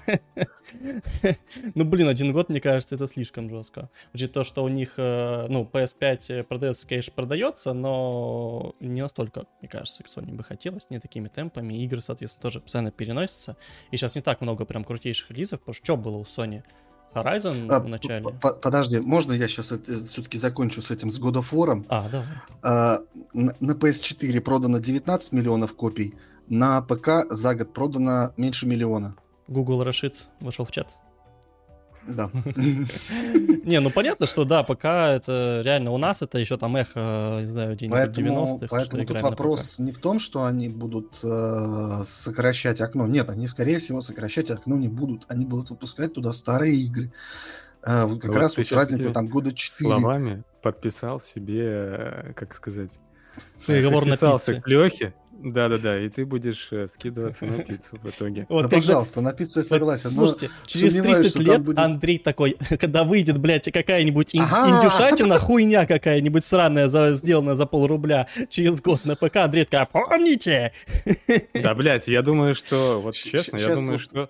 Ну, блин, один год, мне кажется, это слишком жестко. Учитывая то, что у них, э, ну, PS5 продается, конечно, продается, но не настолько, мне кажется, как Sony бы хотелось, не такими темпами. Игры, соответственно, тоже постоянно переносятся. И сейчас не так много прям крутейших релизов, потому что что было у Sony? Horizon А, в начале. п- п- Подожди, можно я сейчас все-таки закончу с этим, с God of War? А, давай. А, на на PS4 продано 19 миллионов копий, на ПК за год продано меньше миллиона. Google Рашид вошел в чат. Да. [LAUGHS] Не, ну понятно, что да, пока это реально у нас это еще там эхо, не знаю, где-нибудь Поэтому, 90-х. поэтому тут вопрос не в том, что они будут э, сокращать окно. Нет, они, скорее всего, сокращать окно не будут. Они будут выпускать туда старые игры. Э, вот как Вот раз вот разница там года 4. Словами подписал себе, э, как сказать, Переговор на пицце. к Лехе. Да-да-да, и ты будешь э, скидываться на [LAUGHS] пиццу в итоге. Вот да, когда- пожалуйста, на пиццу я Вот согласен. но Слушайте, через сомневаюсь, 30 что там лет будет- Андрей такой, [LAUGHS] когда выйдет, блядь, какая-нибудь ин- Ага. индюшатина, [LAUGHS] хуйня какая-нибудь сраная, за- сделанная за полрубля через год на ПК, Андрей такая, помните? Да, блядь, я думаю, что, вот честно, я думаю, вот- что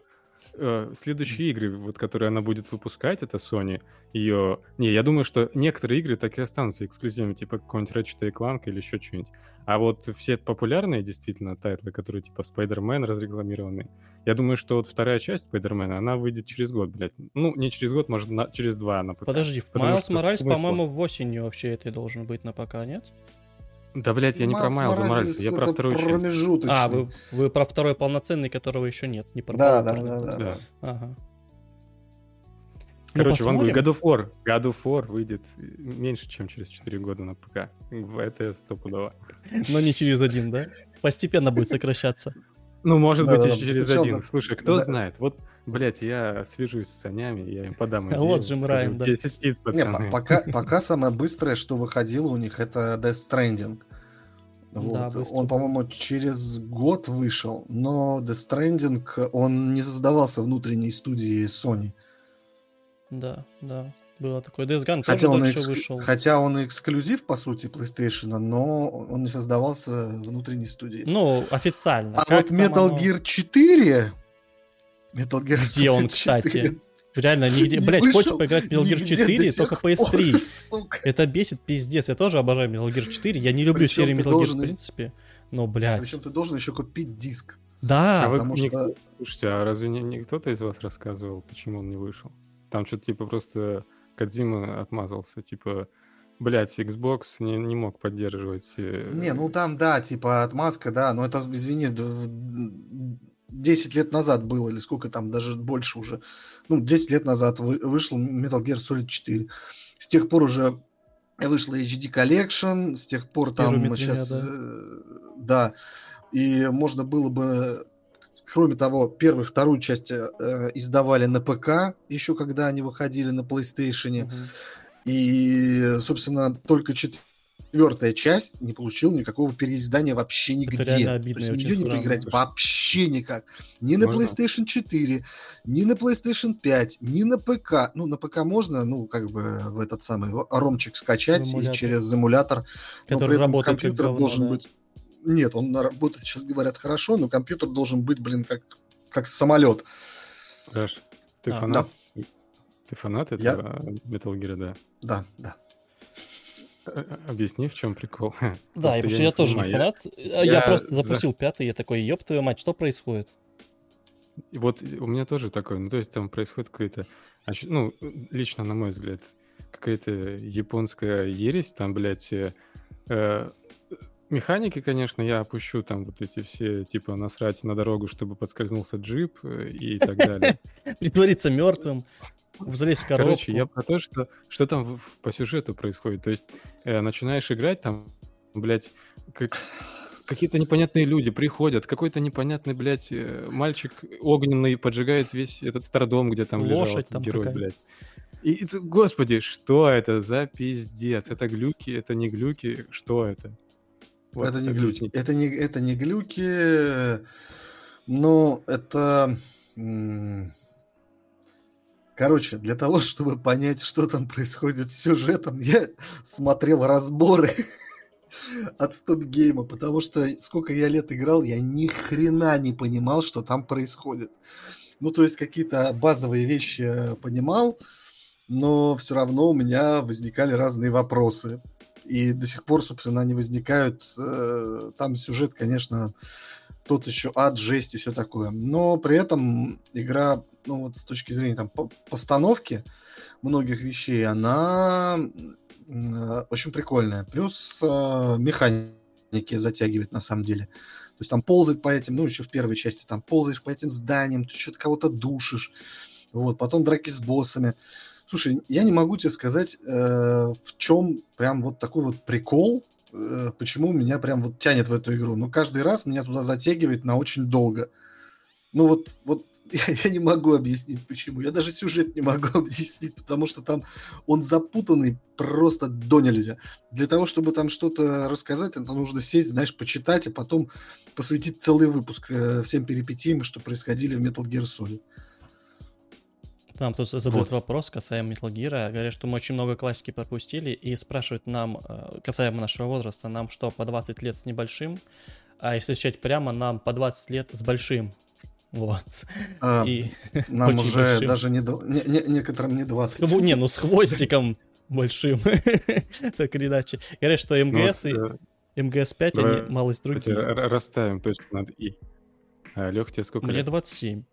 э, следующие игры, вот которые она будет выпускать, это Sony, ее... Не, я думаю, что некоторые игры так и останутся эксклюзивными, типа какой-нибудь Ratchet Clank или еще что-нибудь. А вот все популярные, действительно, тайтлы, которые типа Spider-Man разрекламированы, я думаю, что вот вторая часть Spider-Man, она выйдет через год, блядь. Ну, не через год, может, на- через два на ПК. Подожди, Майлз Моральс, по-моему, в осенью вообще это должен быть на ПК, нет? Да, блядь, я не про Майлз Майлза Моральса, я про вторую часть. А, вы, вы про второй полноценный, которого еще нет, не про Да, да, да, да. Да. Ага. Короче, ну, Гой, посмотрим. God of War. God of War выйдет меньше, чем через 4 года на ПК. Это стопудово. Но не через один, да? Постепенно будет сокращаться. Ну, может быть, и через один. да. Слушай, кто Да. знает? Вот, блядь, я свяжусь с Санями, я им подам идею. Вот Джим Райан, да. 10 птиц, Не, пацаны. по- пока, [LAUGHS] пока самое быстрое, что выходило у них, это Death Stranding. Да, Вот. быстро. он, по-моему, через год вышел, но Death Stranding, он не создавался внутренней студии Sony. Да, да. Было такое. Days Gone Хотя тоже он, дольше экск- вышел. хотя он эксклюзив, по сути, PlayStation, но он не создавался внутренней студией. Ну, официально. а Как вот Metal оно? Gear 4... Metal Gear Где он, 4 кстати? Реально, нигде. не Блять, хочешь поиграть в Metal Gear нигде 4, до только сих пор, PS3. сука. Это бесит пиздец. Я тоже обожаю Metal Gear 4. Я не люблю Причем серию Metal Gear должен в принципе. Но, блядь. Причем ты должен еще купить диск. Да, А вы потому не- что- Слушайте, а разве не, не кто-то из вас рассказывал, почему он не вышел? Там что-то типа просто Кадзима отмазался, типа, блядь, Xbox не, не мог поддерживать... э, Не, ну там, да, типа отмазка, да, но это, извини, 10 лет назад было, или сколько там, даже больше уже. Ну, 10 лет назад вы- вышел Metal Gear Solid 4. С тех пор уже вышла HD Collection, с тех пор С первыми там сейчас... да. э, Да, и можно было бы... Кроме того, первую, вторую часть э, издавали на ПК, еще когда они выходили на PlayStation. Мгм. И, собственно, только четвертая часть не получила никакого переиздания вообще нигде. реально обидно То и есть неё не поиграть вообще никак. Ни на Можно? PlayStation 4, ни на PlayStation 5, ни на ПК. Ну, на ПК можно, ну, как бы в этот самый ромчик скачать и эмулятор. через эмулятор. но Который при этом работает как компьютер говно, должен да. быть... Нет, он на- работает, сейчас говорят, хорошо, но компьютер должен быть, блин, как, как самолет. Раш, ты А, фанат? Ты фанат Я- этого Metal Gear, да? Да, да. Э, э, Объясни, в чем прикол. [LAUGHS] Да, и потому что я тоже не фанат. Я, я просто за- запустил пятый, я такой, ёб твою мать, что происходит? И вот у меня тоже такое, ну, то есть там происходит какая-то, ну, лично, на мой взгляд, какая-то японская ересь, там, блядь, э, э, механики, конечно, я опущу там вот эти все, типа, насрать на дорогу, чтобы подскользнулся джип и так [LAUGHS] далее. Притвориться мертвым, залезть в коробку. Короче, я про то, что, что там в- в- по сюжету происходит. То есть э, начинаешь играть, там, блядь, как- какие-то непонятные люди приходят, какой-то непонятный, блядь, э, мальчик огненный поджигает весь этот стардом, где там лежал Лошадь этот там герой, какая-то. блядь. И, и господи, что это за пиздец? Это глюки, это не глюки, что это? Вот это не глюки. Это не, это не глюки, но это... м, Короче, для того, чтобы понять, что там происходит с сюжетом, я смотрел разборы [LAUGHS] от Стоп Гейма, потому что сколько я лет играл, я ни хрена не понимал, что там происходит. Ну, то есть какие-то базовые вещи э, понимал, но все равно у меня возникали разные вопросы. И до сих пор, собственно, они возникают. Э, Там сюжет, конечно, тот еще ад, жесть и все такое. Но при этом игра, ну вот с точки зрения там по- постановки многих вещей, она э, очень прикольная. Плюс э, механики затягивает на самом деле. То есть там ползать по этим, ну еще в первой части там ползаешь по этим зданиям, ты что-то кого-то душишь. Вот, потом драки с боссами. Слушай, я не могу тебе сказать, э, в чем прям вот такой вот прикол, почему меня прям вот тянет в эту игру. Но каждый раз меня туда затягивает на очень долго. Ну вот, вот [LAUGHS] я, я не могу объяснить почему. Я даже сюжет не могу [LAUGHS] объяснить, потому что там он запутанный просто до нельзя. Для того, чтобы там что-то рассказать, это нужно сесть, знаешь, почитать, а потом посвятить целый выпуск э, всем перипетиям, что происходили в Metal Gear Solid. Нам тут задают вот. вопрос касаемо Metal Gear. Говорят, что мы очень много классики пропустили и спрашивают нам, э, касаемо нашего возраста, нам что, по 20 лет с небольшим? А если отвечать прямо, нам по 20 лет с большим. Вот. А, и [LAUGHS] нам уже большим. даже не, не, не некоторым не 20. С, не, ну с хвостиком большим. [LAUGHS] Так или иначе. Говорят, что МГС ну, и МГС 5, они малость другие. Расставим точку над И. А, Лех, тебе сколько Мне 27.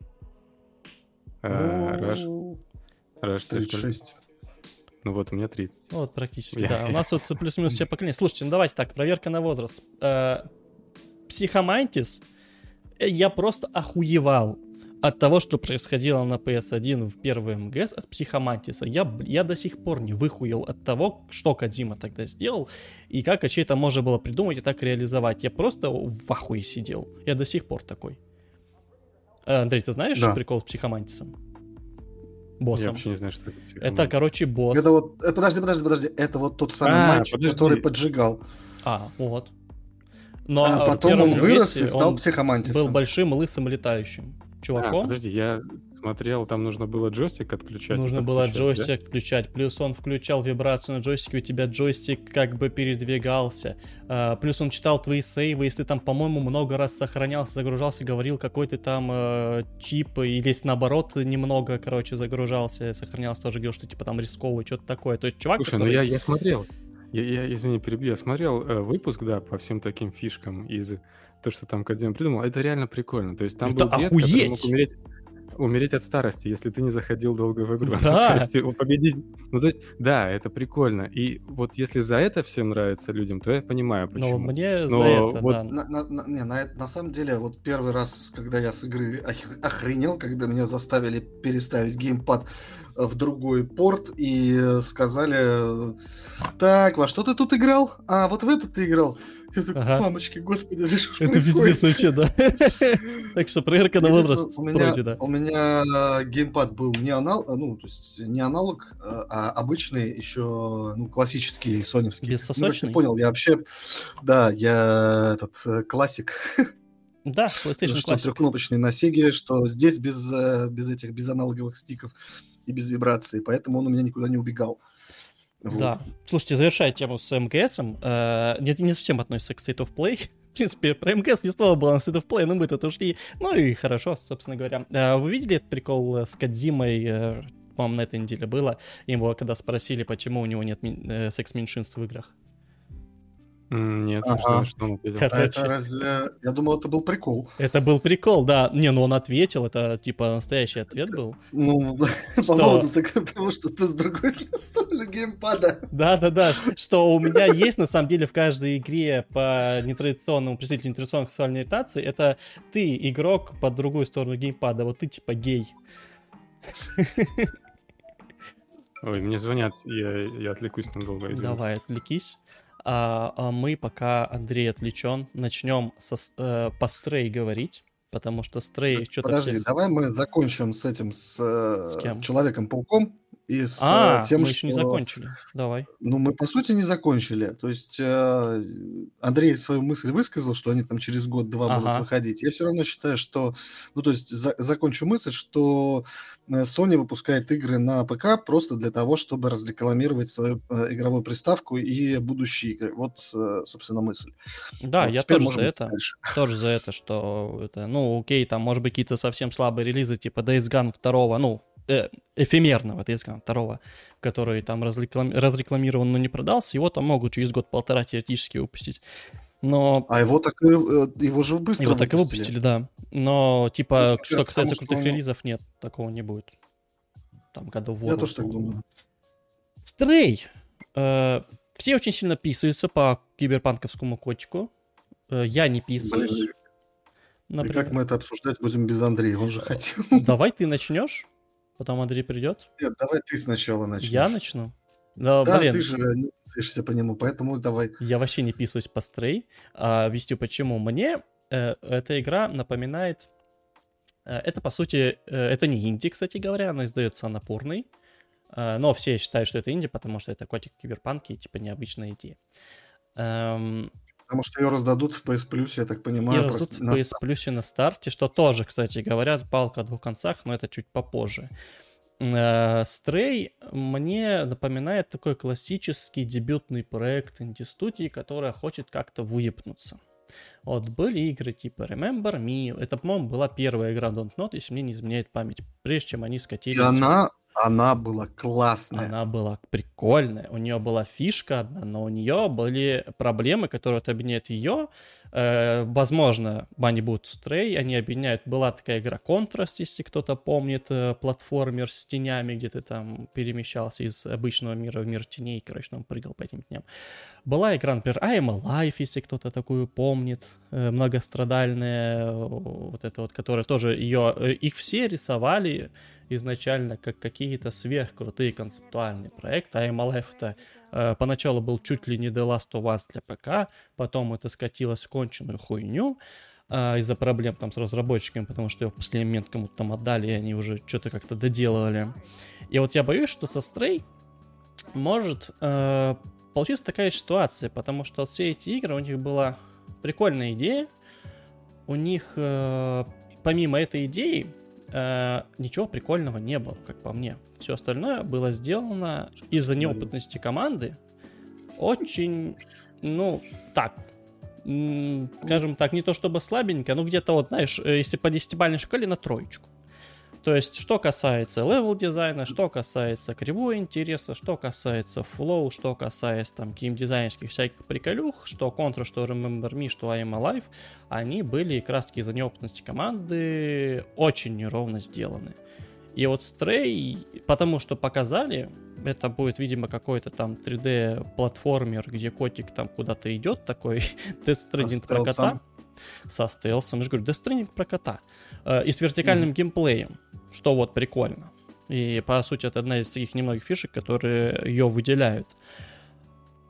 Раш. Раш, 36. Ну вот, у меня 30. Ну вот, практически, да. У нас вот [LAUGHS] плюс-минус все поколения. Слушайте, ну давайте так, проверка на возраст. Э, Психомантис, э, я просто охуевал от того, что происходило на PS1 в первый МГС от Психомантиса. Я, я до сих пор не выхуел от того, что Кадима тогда сделал, и как вообще это можно было придумать и так реализовать. Я просто в ахуе сидел. Я до сих пор такой. Э, Андрей, ты знаешь да. прикол с психомантисом? Боссом. Я вообще не знаю, что это Это, короче, босс. Это вот, э, подожди, подожди, подожди. Это вот тот самый а, мальчик, подожди. который поджигал. А, вот. Но а потом он вырос и стал психомантисом. Был большим, лысым, летающим чуваком. А, подожди, я смотрел, там нужно было джойстик отключать. Нужно было джойстик да? отключать. Плюс он включал вибрацию на джойстике, у тебя джойстик как бы передвигался. А, плюс он читал твои сейвы, если там, по-моему, много раз сохранялся, загружался, говорил какой-то там э, чип, или если наоборот немного, короче, загружался, сохранялся, тоже говорил, что типа там рисковый, что-то такое. То есть чувак, Слушай, ну который... ну я, я смотрел. Я, я, извини, перебью. Я смотрел э, выпуск, да, по всем таким фишкам из то, что там Кадзима придумал. Это реально прикольно. То есть там это был дед, охуеть! мог умереть умереть от старости, если ты не заходил долго в игру. Да. [LAUGHS] то есть победить. Ну, то есть, да, это прикольно. И вот если за это всем нравится людям, то я понимаю, почему. Но мне Но за это, вот... да. На, на, на, не, на, на самом деле, вот первый раз, когда я с игры охренел, когда меня заставили переставить геймпад в другой порт и сказали, так, во что ты тут играл? А, вот в этот ты играл. Я такой, ага. мамочки, господи, что Это пиздец вообще, да. [LAUGHS] Так что проверка на возраст у меня, да. У меня геймпад был не аналог, ну, то есть не аналог, а обычный, еще, ну, классический соневский. Бессосочный? Ну, понял, я вообще, да, я этот э, классик. [LAUGHS] Да, PlayStation Что трехкнопочный на Sega, что здесь без, э, без этих, без аналоговых стиков и без вибрации, поэтому он у меня никуда не убегал. Вот. Да. Слушайте, завершая тему с МГС, э, это не совсем относится к State of Play. В принципе, про МГС не слово было на State of Play, но мы тут ушли. Ну и хорошо, собственно говоря. Э, вы видели этот прикол с Кадзимой, э, по-моему, на этой неделе было? Его когда спросили, почему у него нет э, секс-меньшинств в играх. Нет, ага. что он ответил. Короче, а это разве... Я думал, это был прикол. Это был прикол, да. Не, ну он ответил, это типа настоящий ответ был. Ну, [LAUGHS] что... по поводу того, что ты с другой [LAUGHS] стороны геймпада. Да-да-да, что у меня есть на самом деле в каждой игре по нетрадиционному представителю нетрадиционной сексуальной ориентации, это ты игрок по другую сторону геймпада, вот ты типа гей. Ой, мне звонят, я, я отвлекусь надолго. Извините. Давай, отвлекись. А, а мы, пока Андрей отвлечен, начнем со, э, по Стрей говорить, потому что Стрей что-то... Подожди, всех... давай мы закончим с этим, с, э, с Человеком-пауком и с а, э, тем, мы что... еще не закончили. Давай. Ну, мы, по сути, не закончили. То есть э, Андрей свою мысль высказал, что они там через год-два ага. будут выходить. Я все равно считаю, что... Ну, то есть за, закончу мысль, что э, Sony выпускает игры на ПК просто для того, чтобы разрекламировать свою э, игровую приставку и будущие игры. Вот, э, собственно, мысль. Да, вот, я тоже за это. Дальше. [LAUGHS] Тоже за это, что это... Ну, окей, там, может быть, какие-то совсем слабые релизы, типа Days Gone 2, ну, э, эфемерного DSG второго, который там разреклам... разрекламирован, но не продался, его там могут через год-полтора теоретически выпустить. Но... А его так и, э, его же быстро Его выпустили. так и выпустили, да. Но, типа, ну, что касается потому, крутых что... релизов, нет, такого не будет. Там годов Я тоже так думаю. Стрей! Э, все очень сильно писаются по киберпанковскому котику. Э, я не писаюсь. Например. И как мы это обсуждать будем без Андрея? Он же хотел. Давай ты начнешь. Потом Андрей придет. Нет, давай ты сначала начнешь. Я начну? Да, Да, блин, ты же не писаешься по нему, поэтому давай. я вообще не писаюсь по стрей. А, объясню почему. Мне э, эта игра напоминает... э, это, по сути, э, это не инди, кстати говоря, она издается напорной. Э, но все считают, что это инди, потому что это котик киберпанки и типа необычная идея. Эм, Потому что ее раздадут в PS Plus, я так понимаю. раздут практи- в PS. Plus на старте, что тоже, кстати говоря, палка о двух концах, но это чуть попозже. Стрей мне напоминает такой классический дебютный проект инди-студии, которая хочет как-то выебнуться. Вот были игры типа Remember Me, это, по-моему, была первая игра Don't Not, если мне не изменяет память, прежде чем они скатились. И она, она была классная. Она была прикольная. У нее была фишка одна, но у нее были проблемы, которые вот объединяют ее. Э, возможно, они будут стрей, они объединяют. Была такая игра Contrast, если кто-то помнит, э, платформер с тенями, где ты там перемещался из обычного мира в мир теней, короче, он прыгал по этим теням. Была игра, например, I Am Alive, если кто-то такую помнит, многострадальная, э, вот это вот, которая тоже ее, э, их все рисовали изначально как какие-то сверхкрутые концептуальные проекты. А MLF это э, поначалу был чуть ли не The Last of Us для ПК, потом это скатилось в конченую хуйню э, из-за проблем там с разработчиками, потому что его в последний момент кому-то там отдали, и они уже что-то как-то доделывали. И вот я боюсь, что со Stray может э, получиться такая ситуация, потому что все эти игры, у них была прикольная идея, у них э, помимо этой идеи э, ничего прикольного не было, как по мне. Все остальное было сделано из-за неопытности команды очень, ну, так, скажем так, не то чтобы слабенько, но где-то вот, знаешь, э, если по десятибалльной шкале на троечку. То есть, что касается level дизайна, что касается кривой интереса, что касается flow, что касается там геймдизайнерских всяких приколюх, что Contra, что Remember Me, что I Am Alive, они были как раз таки из-за неопытности команды очень неровно сделаны. И вот Stray, потому что показали, это будет, видимо, какой-то там 3D-платформер, где котик там куда-то идет, такой [LAUGHS] Death Stranding про кота. Со стелсом. Я же говорю, Death Stranding про кота. Э, И с вертикальным геймплеем, что вот прикольно. И, по сути, это одна из таких немногих фишек, которые ее выделяют.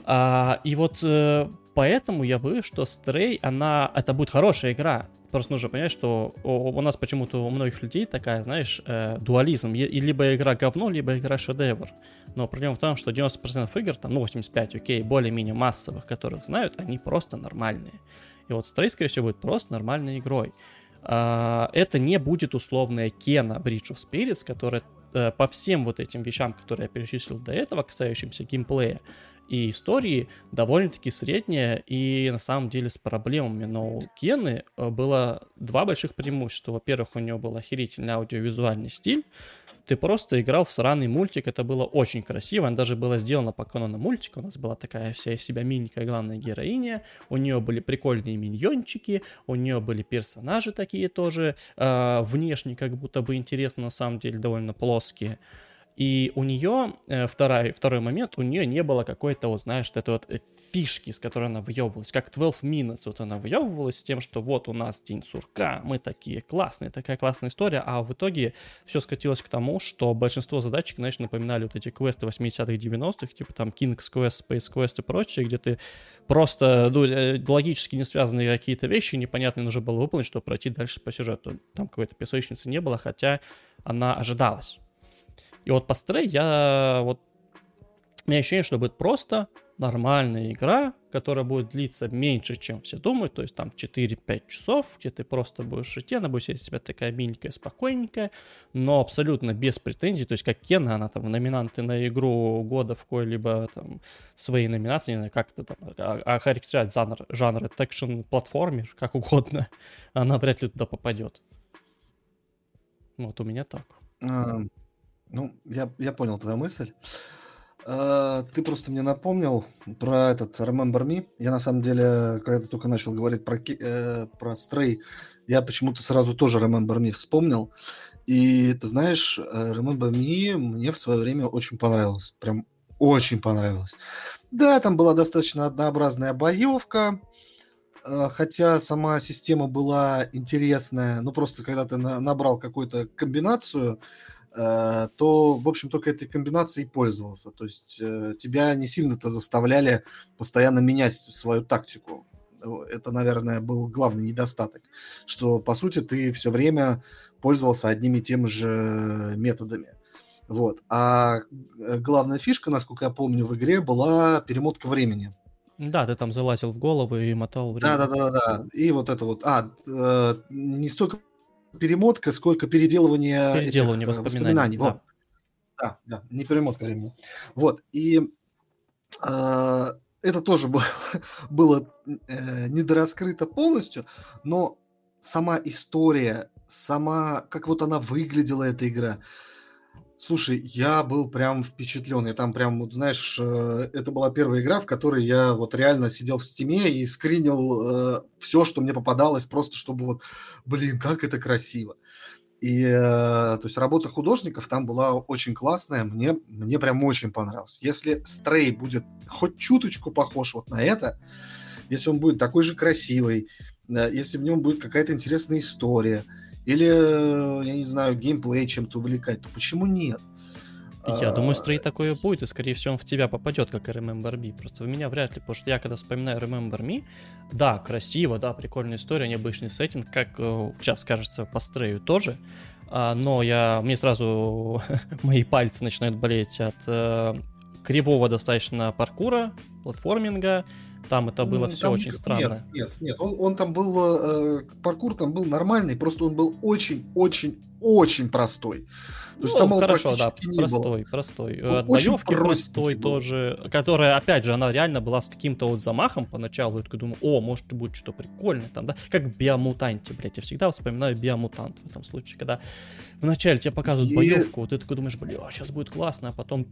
А, и вот э, поэтому я боюсь, что Stray, она, это будет хорошая игра. Просто нужно понять, что у, у нас почему-то у многих людей такая, знаешь, э, дуализм. Е- И либо игра говно, либо игра шедевр. Но проблема в том, что 90% игр, там, ну, 85, окей, более-менее массовых, которых знают, они просто нормальные. И вот Stray, скорее всего, будет просто нормальной игрой. А, это не будет условная Кена Bridge of Spirits, которая э, по всем вот этим вещам, которые я перечислил до этого, касающимся геймплея и истории, довольно-таки средняя и на самом деле с проблемами. Но у Кены э, было два больших преимущества. Во-первых, у него был охерительный аудиовизуальный стиль, ты просто играл в сраный мультик, это было очень красиво, оно даже было сделано по канону мультика, у нас была такая вся из себя миленькая главная героиня, у нее были прикольные миньончики, у нее были персонажи такие тоже, э, внешне как будто бы интересно, на самом деле довольно плоские. И у нее, э, второй, второй момент, у нее не было какой-то, вот, знаешь, этой вот фишки, с которой она выебывалась, как 12 Minutes, вот она выебывалась с тем, что вот у нас День сурка, мы такие классные, такая классная история, а в итоге все скатилось к тому, что большинство задачек, знаешь, напоминали вот эти квесты 80-х, 90-х, типа там King's Quest, Space Quest и прочее, где ты просто ну, э, логически не связанные какие-то вещи непонятные нужно было выполнить, чтобы пройти дальше по сюжету. Там какой-то песочницы не было, хотя она ожидалась. И вот по Stray я вот... У меня ощущение, что будет просто нормальная игра, которая будет длиться меньше, чем все думают, то есть там 4-5 часов, где ты просто будешь идти, она будет сидеть себя такая миленькая, спокойненькая, но абсолютно без претензий, то есть как Кена, она там номинанты на игру года в какой-либо там своей номинации, не знаю, как это там, а- охарактеризовать жанр, жанр, экшен платформер, как угодно, [LAUGHS] она вряд ли туда попадет. Вот у меня так. А, ну, я, я понял твою мысль. А, ты просто мне напомнил про этот Remember Me. Я на самом деле, когда ты только начал говорить про, э, про Stray, я почему-то сразу тоже Remember Me вспомнил. И ты знаешь, э, Remember Me мне в свое время очень понравилось. Прям очень понравилось. Да, там была достаточно однообразная боевка, э, хотя сама система была интересная. Ну, просто когда ты на- набрал какую-то комбинацию, э, то, в общем, только этой комбинацией пользовался. То есть э, тебя не сильно-то заставляли постоянно менять свою тактику. Это, наверное, был главный недостаток, что, по сути, ты все время пользовался одними и теми же методами. Вот. А э, главная фишка, насколько я помню, в игре была перемотка времени. Да, ты там залазил в голову и мотал время. Да, да, да, да. И вот это вот. А, э, не столько перемотка, сколько переделывание, переделывание этих, воспоминаний. воспоминаний. Да. да, да, не перемотка времени. Вот. И э, это тоже было, [LAUGHS] было э, недораскрыто полностью, но сама история, сама, как вот она выглядела, эта игра, Слушай, я был прям впечатлен. Я там прям, вот знаешь, э, это была первая игра, в которой я вот реально сидел в стиме и скринил э, все, что мне попадалось, просто чтобы вот, блин, как это красиво. И, э, то есть, работа художников там была очень классная, мне, мне прям очень понравилось. Если Стрей будет хоть чуточку похож вот на это, если он будет такой же красивый, э, если в нем будет какая-то интересная история, или, я не знаю, геймплей чем-то увлекать, то почему нет? Я думаю, стрей такое будет, и, скорее всего, он в тебя попадет, как и Remember Me. Просто в меня вряд ли, потому что я, когда вспоминаю Remember Me, да, красиво, да, прикольная история, необычный сеттинг, как э, сейчас кажется по стрею тоже, а, но я, мне сразу [LAUGHS] мои пальцы начинают болеть от э, кривого достаточно паркура, платформинга, там это было все очень странно. Нет, нет, нет. Он, он там был, э, паркур там был нормальный, просто он был очень-очень-очень простой. То есть ну, там хорошо, да, простой, было. простой. От боевки простой был. тоже, которая, опять же, она реально была с каким-то вот замахом поначалу. Я такой думаю, о, может будет что-то прикольное там, да? Как в Биомутанте, блядь. Я всегда вспоминаю Биомутант в этом случае, когда вначале тебе показывают е... боевку, вот ты такой думаешь, блин, сейчас будет классно, а потом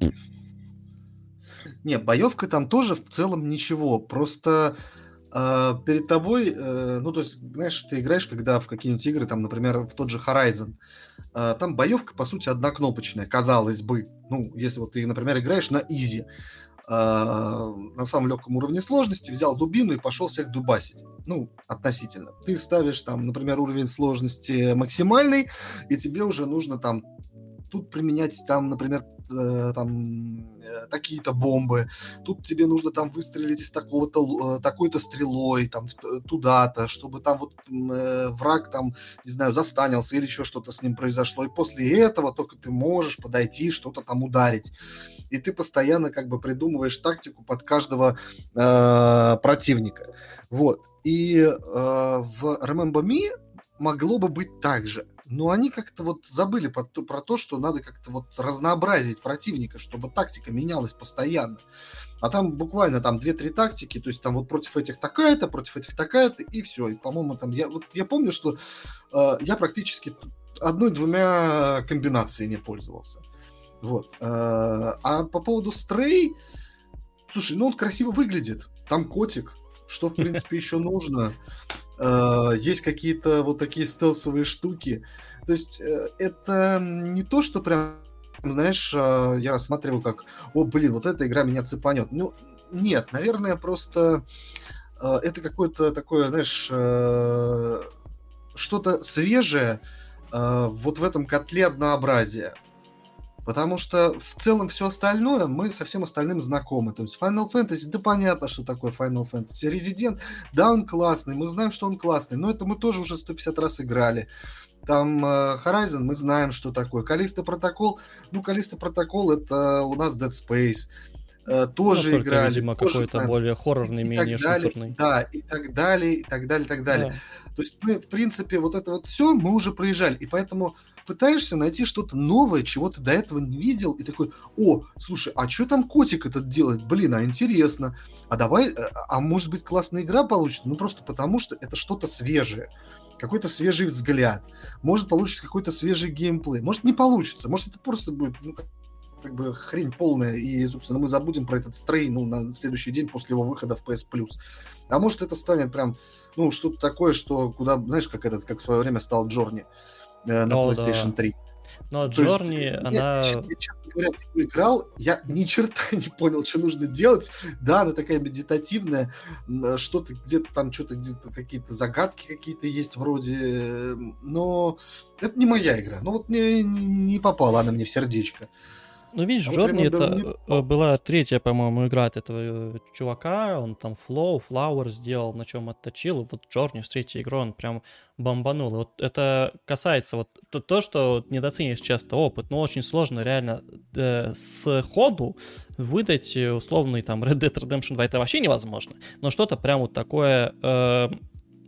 не, боевка там тоже в целом ничего. Просто э, перед тобой, э, ну, то есть, знаешь, ты играешь, когда в какие-нибудь игры, там, например, в тот же Horizon, э, там боевка, по сути, однокнопочная, казалось бы. Ну, если вот ты, например, играешь на изи, э, на самом легком уровне сложности, взял дубину и пошел всех дубасить. Ну, относительно. Ты ставишь там, например, уровень сложности максимальный, и тебе уже нужно там тут применять там, например, э, там э, такие-то бомбы, тут тебе нужно там выстрелить из такого-то, э, такой-то стрелой, там туда-то, чтобы там вот э, враг там, не знаю, застанился или еще что-то с ним произошло, и после этого только ты можешь подойти, что-то там ударить. И ты постоянно как бы придумываешь тактику под каждого э, противника. Вот. И э, в Remember Me могло бы быть так же но они как-то вот забыли про то, про то, что надо как-то вот разнообразить противника, чтобы тактика менялась постоянно. А там буквально там 2-3 тактики, то есть там вот против этих такая-то, против этих такая-то, и все. И, по-моему, там я, вот, я помню, что э, я практически одной-двумя комбинациями пользовался. Вот. Э, а по поводу стрей, слушай, ну он красиво выглядит. Там котик, что, в [LAUGHS] принципе, еще нужно. Э, есть какие-то вот такие стелсовые штуки. То есть э, это не то, что прям, знаешь, э, я рассматриваю как, о, блин, вот эта игра меня цепанет. Ну, нет, наверное, просто это какое-то такое, знаешь, что-то свежее вот в этом котле однообразия. Потому что в целом все остальное мы со всем остальным знакомы. То есть Final Fantasy, да понятно, что такое Final Fantasy. Resident, да, он классный, мы знаем, что он классный, но это мы тоже уже 150 раз играли. Там э, Horizon, мы знаем, что такое. Калиста Протокол, ну, Калиста Протокол это у нас Dead Space э, тоже ну, только, играли. видимо, какой-то более хоррорный, и, менее и далее, шутерный. Да, и так далее, и так далее, и так далее. Да. То есть мы, в принципе, вот это вот все мы уже проезжали. И поэтому пытаешься найти что-то новое, чего ты до этого не видел, и такой, о, слушай, а что там котик этот делает? Блин, а интересно. А давай, э, а может быть классная игра получится? Ну просто потому, что это что-то свежее какой-то свежий взгляд, может получится какой-то свежий геймплей, может не получится, может это просто будет ну, как бы хрень полная, и, собственно, мы забудем про этот стрей, ну, на следующий день после его выхода в PS Plus. А может это станет прям, ну, что-то такое, что куда, знаешь, как этот, как в свое время стал Джорни э, на О, PlayStation да. 3. Но То Джорни, она... я, честно говоря, играл, я ни черта [LAUGHS] не понял, что нужно делать. Да, она такая медитативная, что-то где-то там, что-то где-то какие-то загадки какие-то есть вроде, э, но это не моя игра. Ну вот не, не, не попала она мне в сердечко. Ну, видишь, А Джорни это Белл э, была третья, по-моему, игра от этого э, чувака. Он там Flow, Flower сделал, на чем отточил. Вот Джорни с третьей игрой он прям бомбанул. И Вот это касается вот то, то, что недооцениваешь часто опыт, но очень сложно реально э, с ходу выдать э, условный там Red Dead Redemption 2. Это вообще невозможно. Но что-то прям вот такое, э,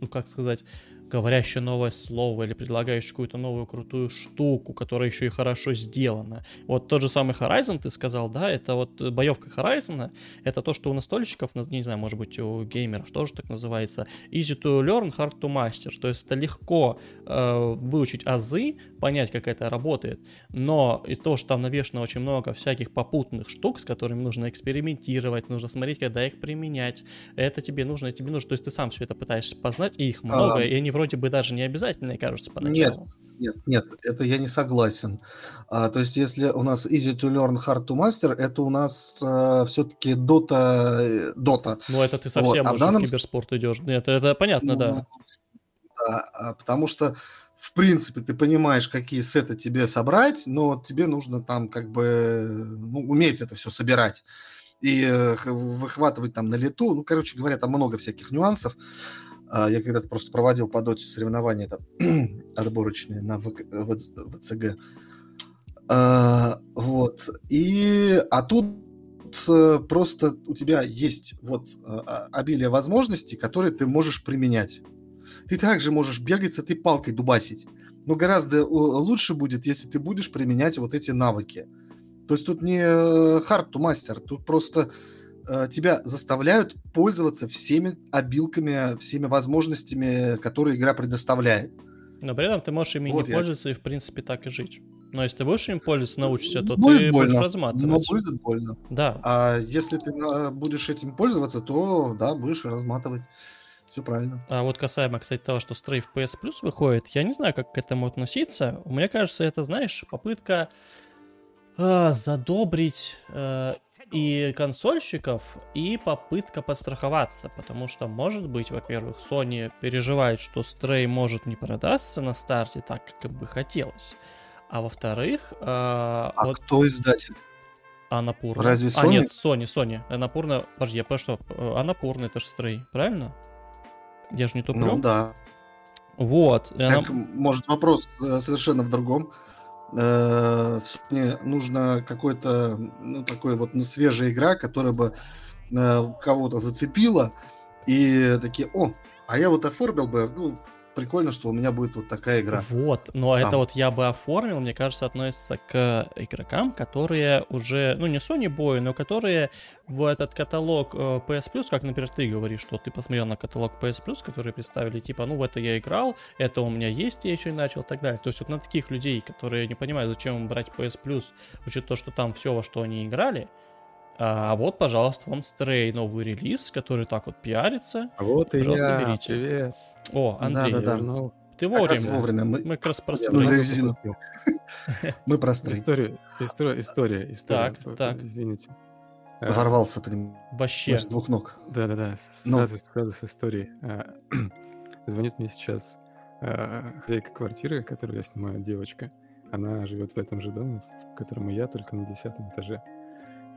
ну как сказать, говорящее новое слово или предлагающее какую-то новую крутую штуку, которая еще и хорошо сделана. Вот тот же самый Horizon, ты сказал, да, это вот боевка Horizon, это то, что у настольщиков, ну, не знаю, может быть, у геймеров тоже так называется, easy to learn, hard to master, то есть это легко э, выучить азы, понять, как это работает, но из того, что там навешено очень много всяких попутных штук, с которыми нужно экспериментировать, нужно смотреть, когда их применять, это тебе нужно, тебе нужно, то есть ты сам все это пытаешься познать, и их много, А. и они вроде бы даже не обязательные, кажутся поначалу. Нет, нет, это я не согласен. А, то есть, если у нас easy to learn, hard to master, это у нас все-таки Dota, Dota. Ну, это ты совсем а в уже данном в киберспорт идешь. Нет, это понятно, да. Ну, да, а, потому что, в принципе, ты понимаешь, какие сеты тебе собрать, но тебе нужно там как бы ну, уметь это все собирать и э, выхватывать там на лету. Ну, короче говоря, там много всяких нюансов. А, Я когда-то просто проводил по доте соревнования там, [CLEARS THROAT] отборочные на ВЦГ. А, Вот. И, а тут э, просто у тебя есть вот э, а- обилие возможностей, которые ты можешь применять. Ты также можешь бегать с этой палкой дубасить. Но гораздо э, лучше будет, если ты будешь применять вот эти навыки. То есть тут не hard to master, тут просто тебя заставляют пользоваться всеми обилками, всеми возможностями, которые игра предоставляет. Но при этом ты можешь ими Вот не я- пользоваться и, в принципе, так и жить. Но если ты будешь им пользоваться, научишься, то Будет ты будешь больно, Но разматывать. будет больно. Да. А если ты э, будешь этим пользоваться, то да, будешь разматывать. Все правильно. А вот касаемо, кстати, того, что Stray в PS Plus выходит, я не знаю, как к этому относиться. Мне кажется, это, знаешь, попытка а, задобрить э, и консольщиков, и попытка подстраховаться, потому что, может быть, во-первых, Sony переживает, что Stray может не продастся на старте так, как им бы хотелось, а во-вторых, э, А вот кто издатель? Анапурна. Разве А, Sony? нет, Sony, Sony. Анапурна, подожди, я что? Э, Анапурна, это же Stray, правильно? Я же не туплю? Ну да. Вот. и она- Так, может, вопрос э, совершенно в другом. Э, Sony нужно какой-то, ну, такой вот ну, свежая игра, которая бы э, кого-то зацепила, и такие, о, а я вот оформил бы, ну, прикольно, что у меня будет вот такая игра. Вот, но это Там. вот я бы оформил, мне кажется, относится к игрокам, которые уже, ну не Sony Boy, но которые в этот каталог э, PS Plus, как, например, ты говоришь, что ты посмотрел на каталог PS Plus, который представили, типа, ну в это я играл, это у меня есть, я еще и начал, и так далее. То есть вот на таких людей, которые не понимают, зачем им брать PS Plus, учитывая то, что там все, во что они играли, а вот, пожалуйста, вам Stray новый релиз, который так вот пиарится. А вот и Просто я, берите. привет. О, Андрей, Да-да-да. Вернулся. ты Как раз вовремя. вовремя. Мы, Мы как раз про Stray. резину. [LAUGHS] мы простры. История, история, история. Так, так. Извините. А, Ворвался, понимаешь, Вообще. с двух ног. Да-да-да, Ну. сразу, сразу с историей. А, [CLEARS THROAT] Звонит мне сейчас а, хозяйка квартиры, которую я снимаю, девочка. Она живет в этом же доме, в котором и я, только на десятом этаже.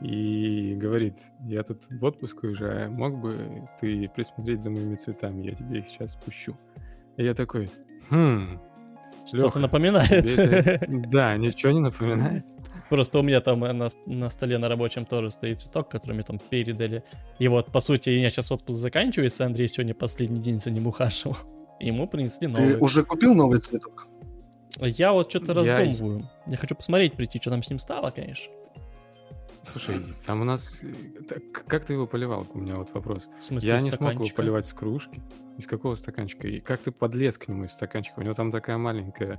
И говорит, я тут в отпуск уезжаю, мог бы ты присмотреть за моими цветами, я тебе их сейчас спущу. И я такой, хм, Что-то напоминает. это- [LAUGHS] Да, ничего не напоминает. Просто у меня там э, на, на столе на рабочем тоже стоит цветок, который мне там передали. И вот, по сути, у меня сейчас отпуск заканчивается, Андрей сегодня последний день за ним ухаживал. Ему принесли Ты новый. уже купил новый цветок? Я вот что-то Я- раздумываю. Я хочу посмотреть, прийти, что там с ним стало, конечно. Слушай, там у нас... э, так, Как ты его поливал? У меня вот вопрос. В смысле, Я не смог его стаканчика. поливать с кружки. Из какого стаканчика? И как ты подлез к нему из стаканчика? У него там такая маленькая...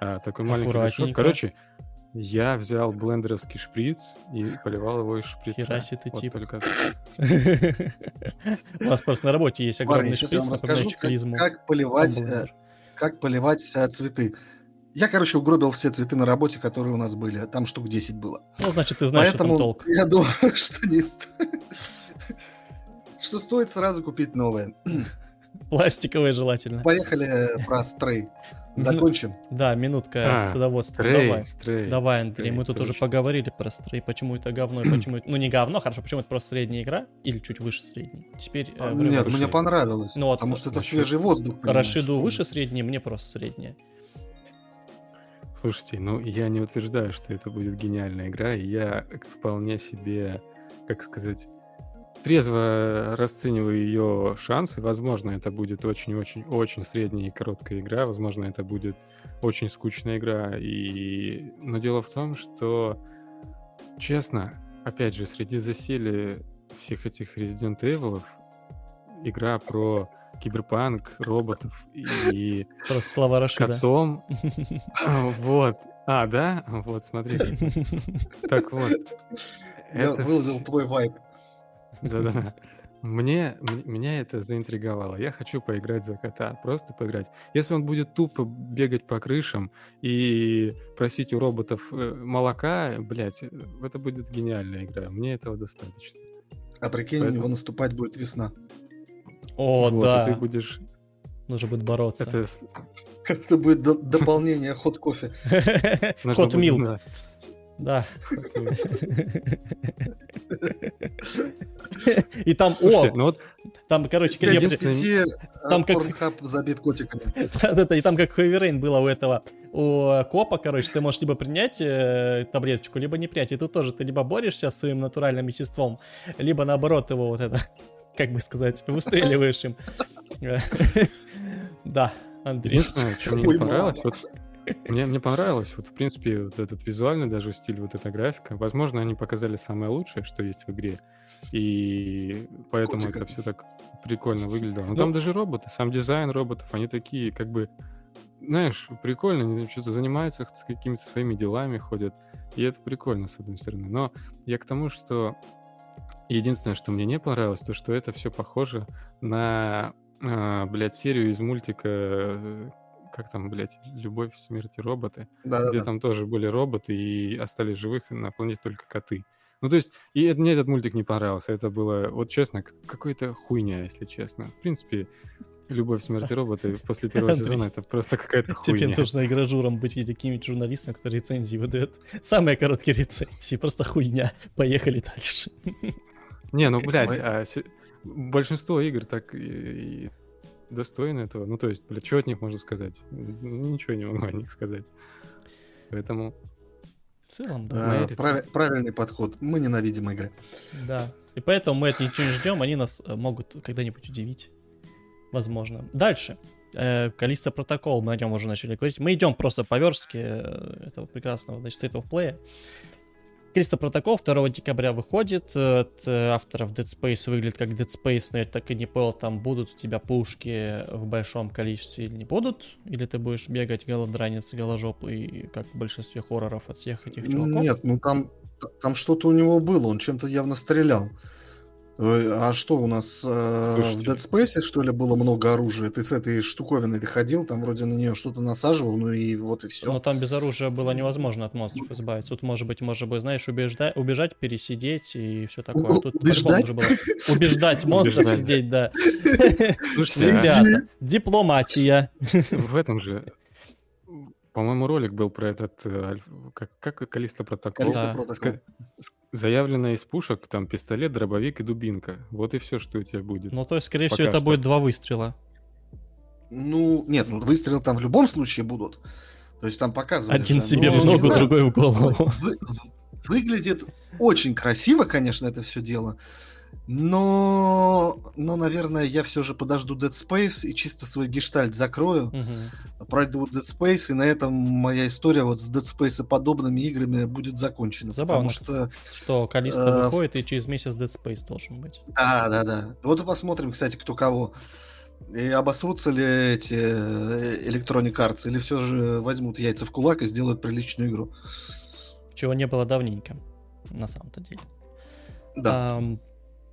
а, такой маленький горшок. Аккуратненько. Короче, я взял блендеровский шприц и поливал его из шприца. Хера себе ты Вот тип. только- У нас просто на работе есть огромный шприц, напоминающий как, клизму. как поливать, э, как поливать э, цветы. Я, короче, угробил все цветы на работе, которые у нас были. Там штук 10 было. Ну, значит, ты знаешь, Поэтому что там толк. [LAUGHS] я думаю, что не стоит. [LAUGHS] Что стоит сразу купить новое. [LAUGHS] Пластиковые желательно. Поехали про стрей. Закончим. Да, минутка А, садоводства. Стрей, Давай. стрей, Давай, Андрей, стрей, мы тут уже поговорили про стрей, почему это говно и почему это... Ну, не говно, хорошо, почему это просто средняя игра или чуть выше средней. Теперь э, время Нет, выше. мне понравилось. Ну вот, Потому что это свежий воздух. понимаешь. Рашиду выше средней, мне просто средняя. Слушайте, ну я не утверждаю, что это будет гениальная игра, и я вполне себе, как сказать, трезво расцениваю ее шансы. Возможно, это будет очень-очень-очень средняя и короткая игра, возможно, это будет очень скучная игра. И... Но дело в том, что, честно, опять же, среди засели всех этих Resident Evil игра про киберпанк, роботов и Просто слова с Рашида. котом. [LAUGHS] Вот. А, да? Вот, смотри. Так вот. Я выложил твой вайп. Да-да. Мне, меня это заинтриговало. Я хочу поиграть за кота, просто поиграть. Если он будет тупо бегать по крышам и просить у роботов э, молока, блядь, это будет гениальная игра. Мне этого достаточно. А прикинь, у Поэтому- него наступать будет весна. О, Вот, и да. ты будешь... Нужно будет бороться. Это [LAUGHS] Это будет до- дополнение ход кофе. будет, Милк. да. Да. И там, Слушайте, о, ну вот там, короче, конечно, пяти Там как- забит котиками. [LAUGHS] И там как Хэви было у этого, у копа, короче, ты можешь либо принять э, таблеточку, либо не принять. И тут тоже ты либо борешься с своим натуральным естеством, либо наоборот его вот это, как бы сказать, выстреливаешь им. Да, Андрей. Единственное, что мне понравилось, вот мне, мне понравилось, вот в принципе, вот этот визуальный даже стиль, вот эта графика. Возможно, они показали самое лучшее, что есть в игре. И поэтому Котика. это все так прикольно выглядело. Но Ну- там даже роботы, сам дизайн роботов, они такие, как бы, знаешь, прикольно, они что-то занимаются с какими-то своими делами, ходят. И это прикольно, с одной стороны. Но я к тому, что единственное, что мне не понравилось, то, что это все похоже на, а, блядь, серию из мультика э, как там, блядь, «Любовь, смерть и роботы», где Да-да-да. там тоже были роботы и остались живых на планете только коты. Ну, то есть, и мне этот мультик не понравился. Это было, вот честно, какой-то хуйня, если честно. В принципе, «Любовь, смерть и роботы» [LAUGHS] после первого сезона это просто какая-то Тебе хуйня. нужно игражуром быть или каким-нибудь журналистом, который рецензии выдает. Самые короткие рецензии, просто хуйня. Поехали дальше. [LAUGHS] Не, ну, блядь, Ой. а большинство игр так и, и достойны этого. Ну, то есть, блядь, что от них можно сказать? Ничего не могу о них сказать. Поэтому В целом, да. А, рецензия. Правильный подход. Мы ненавидим игры. Да. И поэтому мы от них ничего не ждем, они нас э, могут когда-нибудь удивить. Возможно. Дальше. Э, Калиста протокол, мы о нем уже начали говорить. Мы идем просто по верстке э, этого прекрасного, значит, State of Play. Калиста протокол 2 декабря выходит. э, От э, авторов Dead Space выглядит как Dead Space, но я так и не понял, там будут у тебя пушки в большом количестве или не будут. Или ты будешь бегать голодранец, голожопый, как в большинстве хорроров от всех этих чуваков. Нет, ну там, там что-то у него было, он чем-то явно стрелял. Э, А что у нас э, в Слушайте. Dead Space, что ли, было много оружия? Ты с этой штуковиной ты ходил, там вроде на нее что-то насаживал, ну и вот и все. Но там без оружия было невозможно от монстров избавиться. Тут, может быть, может быть, знаешь, убеждать, убежать, пересидеть и все такое. У- Тут убеждать? было убеждать [LAUGHS] монстров сидеть, да. Слушайте, а- Ребята, дипломатия. В этом же, по-моему, ролик был про этот, э, как, как Калиста протокол. Калиста Да. протокол. Заявлено из пушек, там пистолет, дробовик и дубинка. Вот и все, что у тебя будет. Ну, то есть, скорее Пока всего, это что. будет два выстрела. Ну, нет, ну выстрелы там в любом случае будут. То есть там показывали. Один же. себе Ну, в ногу, другой в голову. Вы- выглядит очень красиво, конечно, это все дело. Но, но, наверное, я все же подожду Dead Space и чисто свой гештальт закрою, Мгм. пройду Dead Space, и на этом моя история вот с Dead Space и подобными играми будет закончена. Забавно. Потому что, Что Калиста Э, выходит, и через месяц Dead Space должен быть. да, да, да. Вот и посмотрим, кстати, кто кого. И обосрутся ли эти э, Electronic Arts, или все же возьмут яйца в кулак и сделают приличную игру. Чего не было давненько, на самом-то деле. Да. Ам,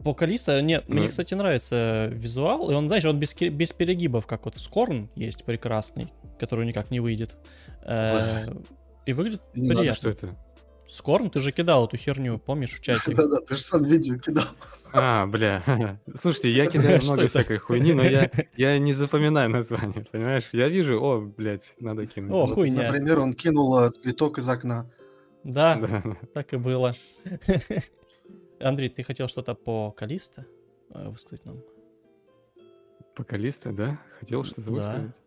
по Калиста, нет, Ну, мне, кстати, нравится визуал, и он, знаешь, он без, без перегибов, как вот Скорн есть прекрасный, который никак не выйдет. Э, И выглядит не надо, приятно. Что это? Скорн, ты же кидал эту херню, помнишь, в [LAUGHS] чате? Да-да, ты же сам видео кидал. А, бля. [LAUGHS] Слушайте, я [LAUGHS] кидаю много всякой хуйни, но я, я не запоминаю название, понимаешь? Я вижу, о, блядь, надо кинуть. О, Вот, хуйня. Например, он кинул э, цветок из окна. Да, да. так и было. Андрей, ты хотел что-то по Калиста э, высказать нам? Покалиста, да? Хотел что-то Да. высказать?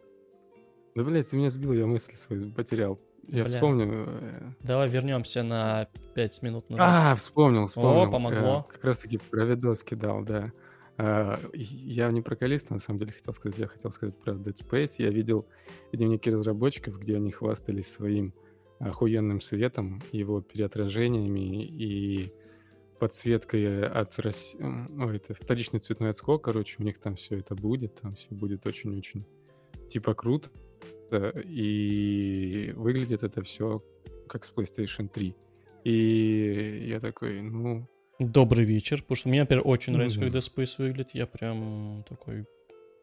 Да, блядь, ты меня сбил, я мысль свою потерял. Я Бля. вспомню. э, Давай вернемся на 5 минут назад. А, вспомнил, вспомнил. помогло. Э, Как раз таки про видос кидал, да. Я не про Калиста, на самом деле, хотел сказать. Я хотел сказать про Dead Space. Я видел дневники разработчиков, где они хвастались своим охуенным светом, его переотражениями и подсветкой от рас... м, ну, это вторичный цветной отскок, короче, у них там все это будет, там все будет очень-очень типа круто, э, и выглядит это все как с PlayStation 3. И я такой, ну, Добрый вечер, потому что мне, например, очень Ну нравится, да. когда Space выглядит. Я прям такой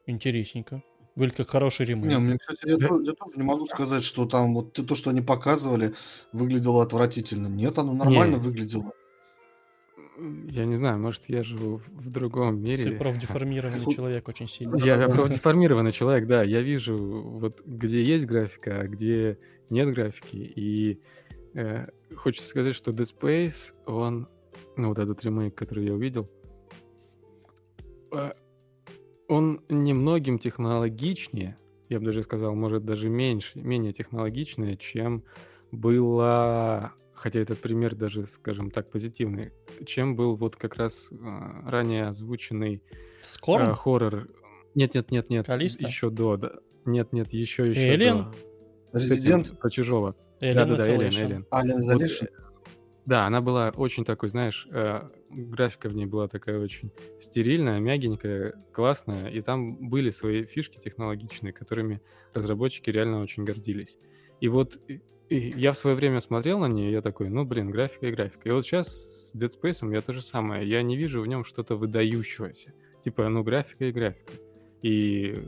интересненько. Выглядит как хороший ремейк. Не, мне, кстати, я, Да. то- я тоже не могу сказать, что там вот то, что они показывали, выглядело отвратительно. Нет, оно нормально Не. выглядело. Я не знаю, может, я живу в другом мире. Ты профдеформированный человек очень сильно. Я Да. деформированный человек, да. Я вижу, вот где есть графика, а где нет графики. И э, хочется сказать, что Dead Space, он, ну, вот этот ремейк, который я увидел, э, он немногим технологичнее, я бы даже сказал, может, даже меньше, менее технологичнее, чем было, хотя этот пример даже, скажем так, позитивный, чем был вот как раз э, ранее озвученный Скорн? а, хоррор. Нет, нет, нет, нет. Калиста? Еще до, да. Нет, нет, еще, еще. Alien? до. Резидент, Про чужого. Alien Да, да, да, Alien, Isolation. Alien. Alien Вот, э, да, она была очень такой, знаешь, э, графика в ней была такая очень стерильная, мягенькая, классная, и там были свои фишки технологичные, которыми разработчики реально очень гордились. И вот и- я в свое время смотрел на нее, я такой, ну, блин, графика и графика. И вот сейчас с Dead Space я то же самое. Я не вижу в нем что-то выдающегося. Типа, ну, графика и графика. И э,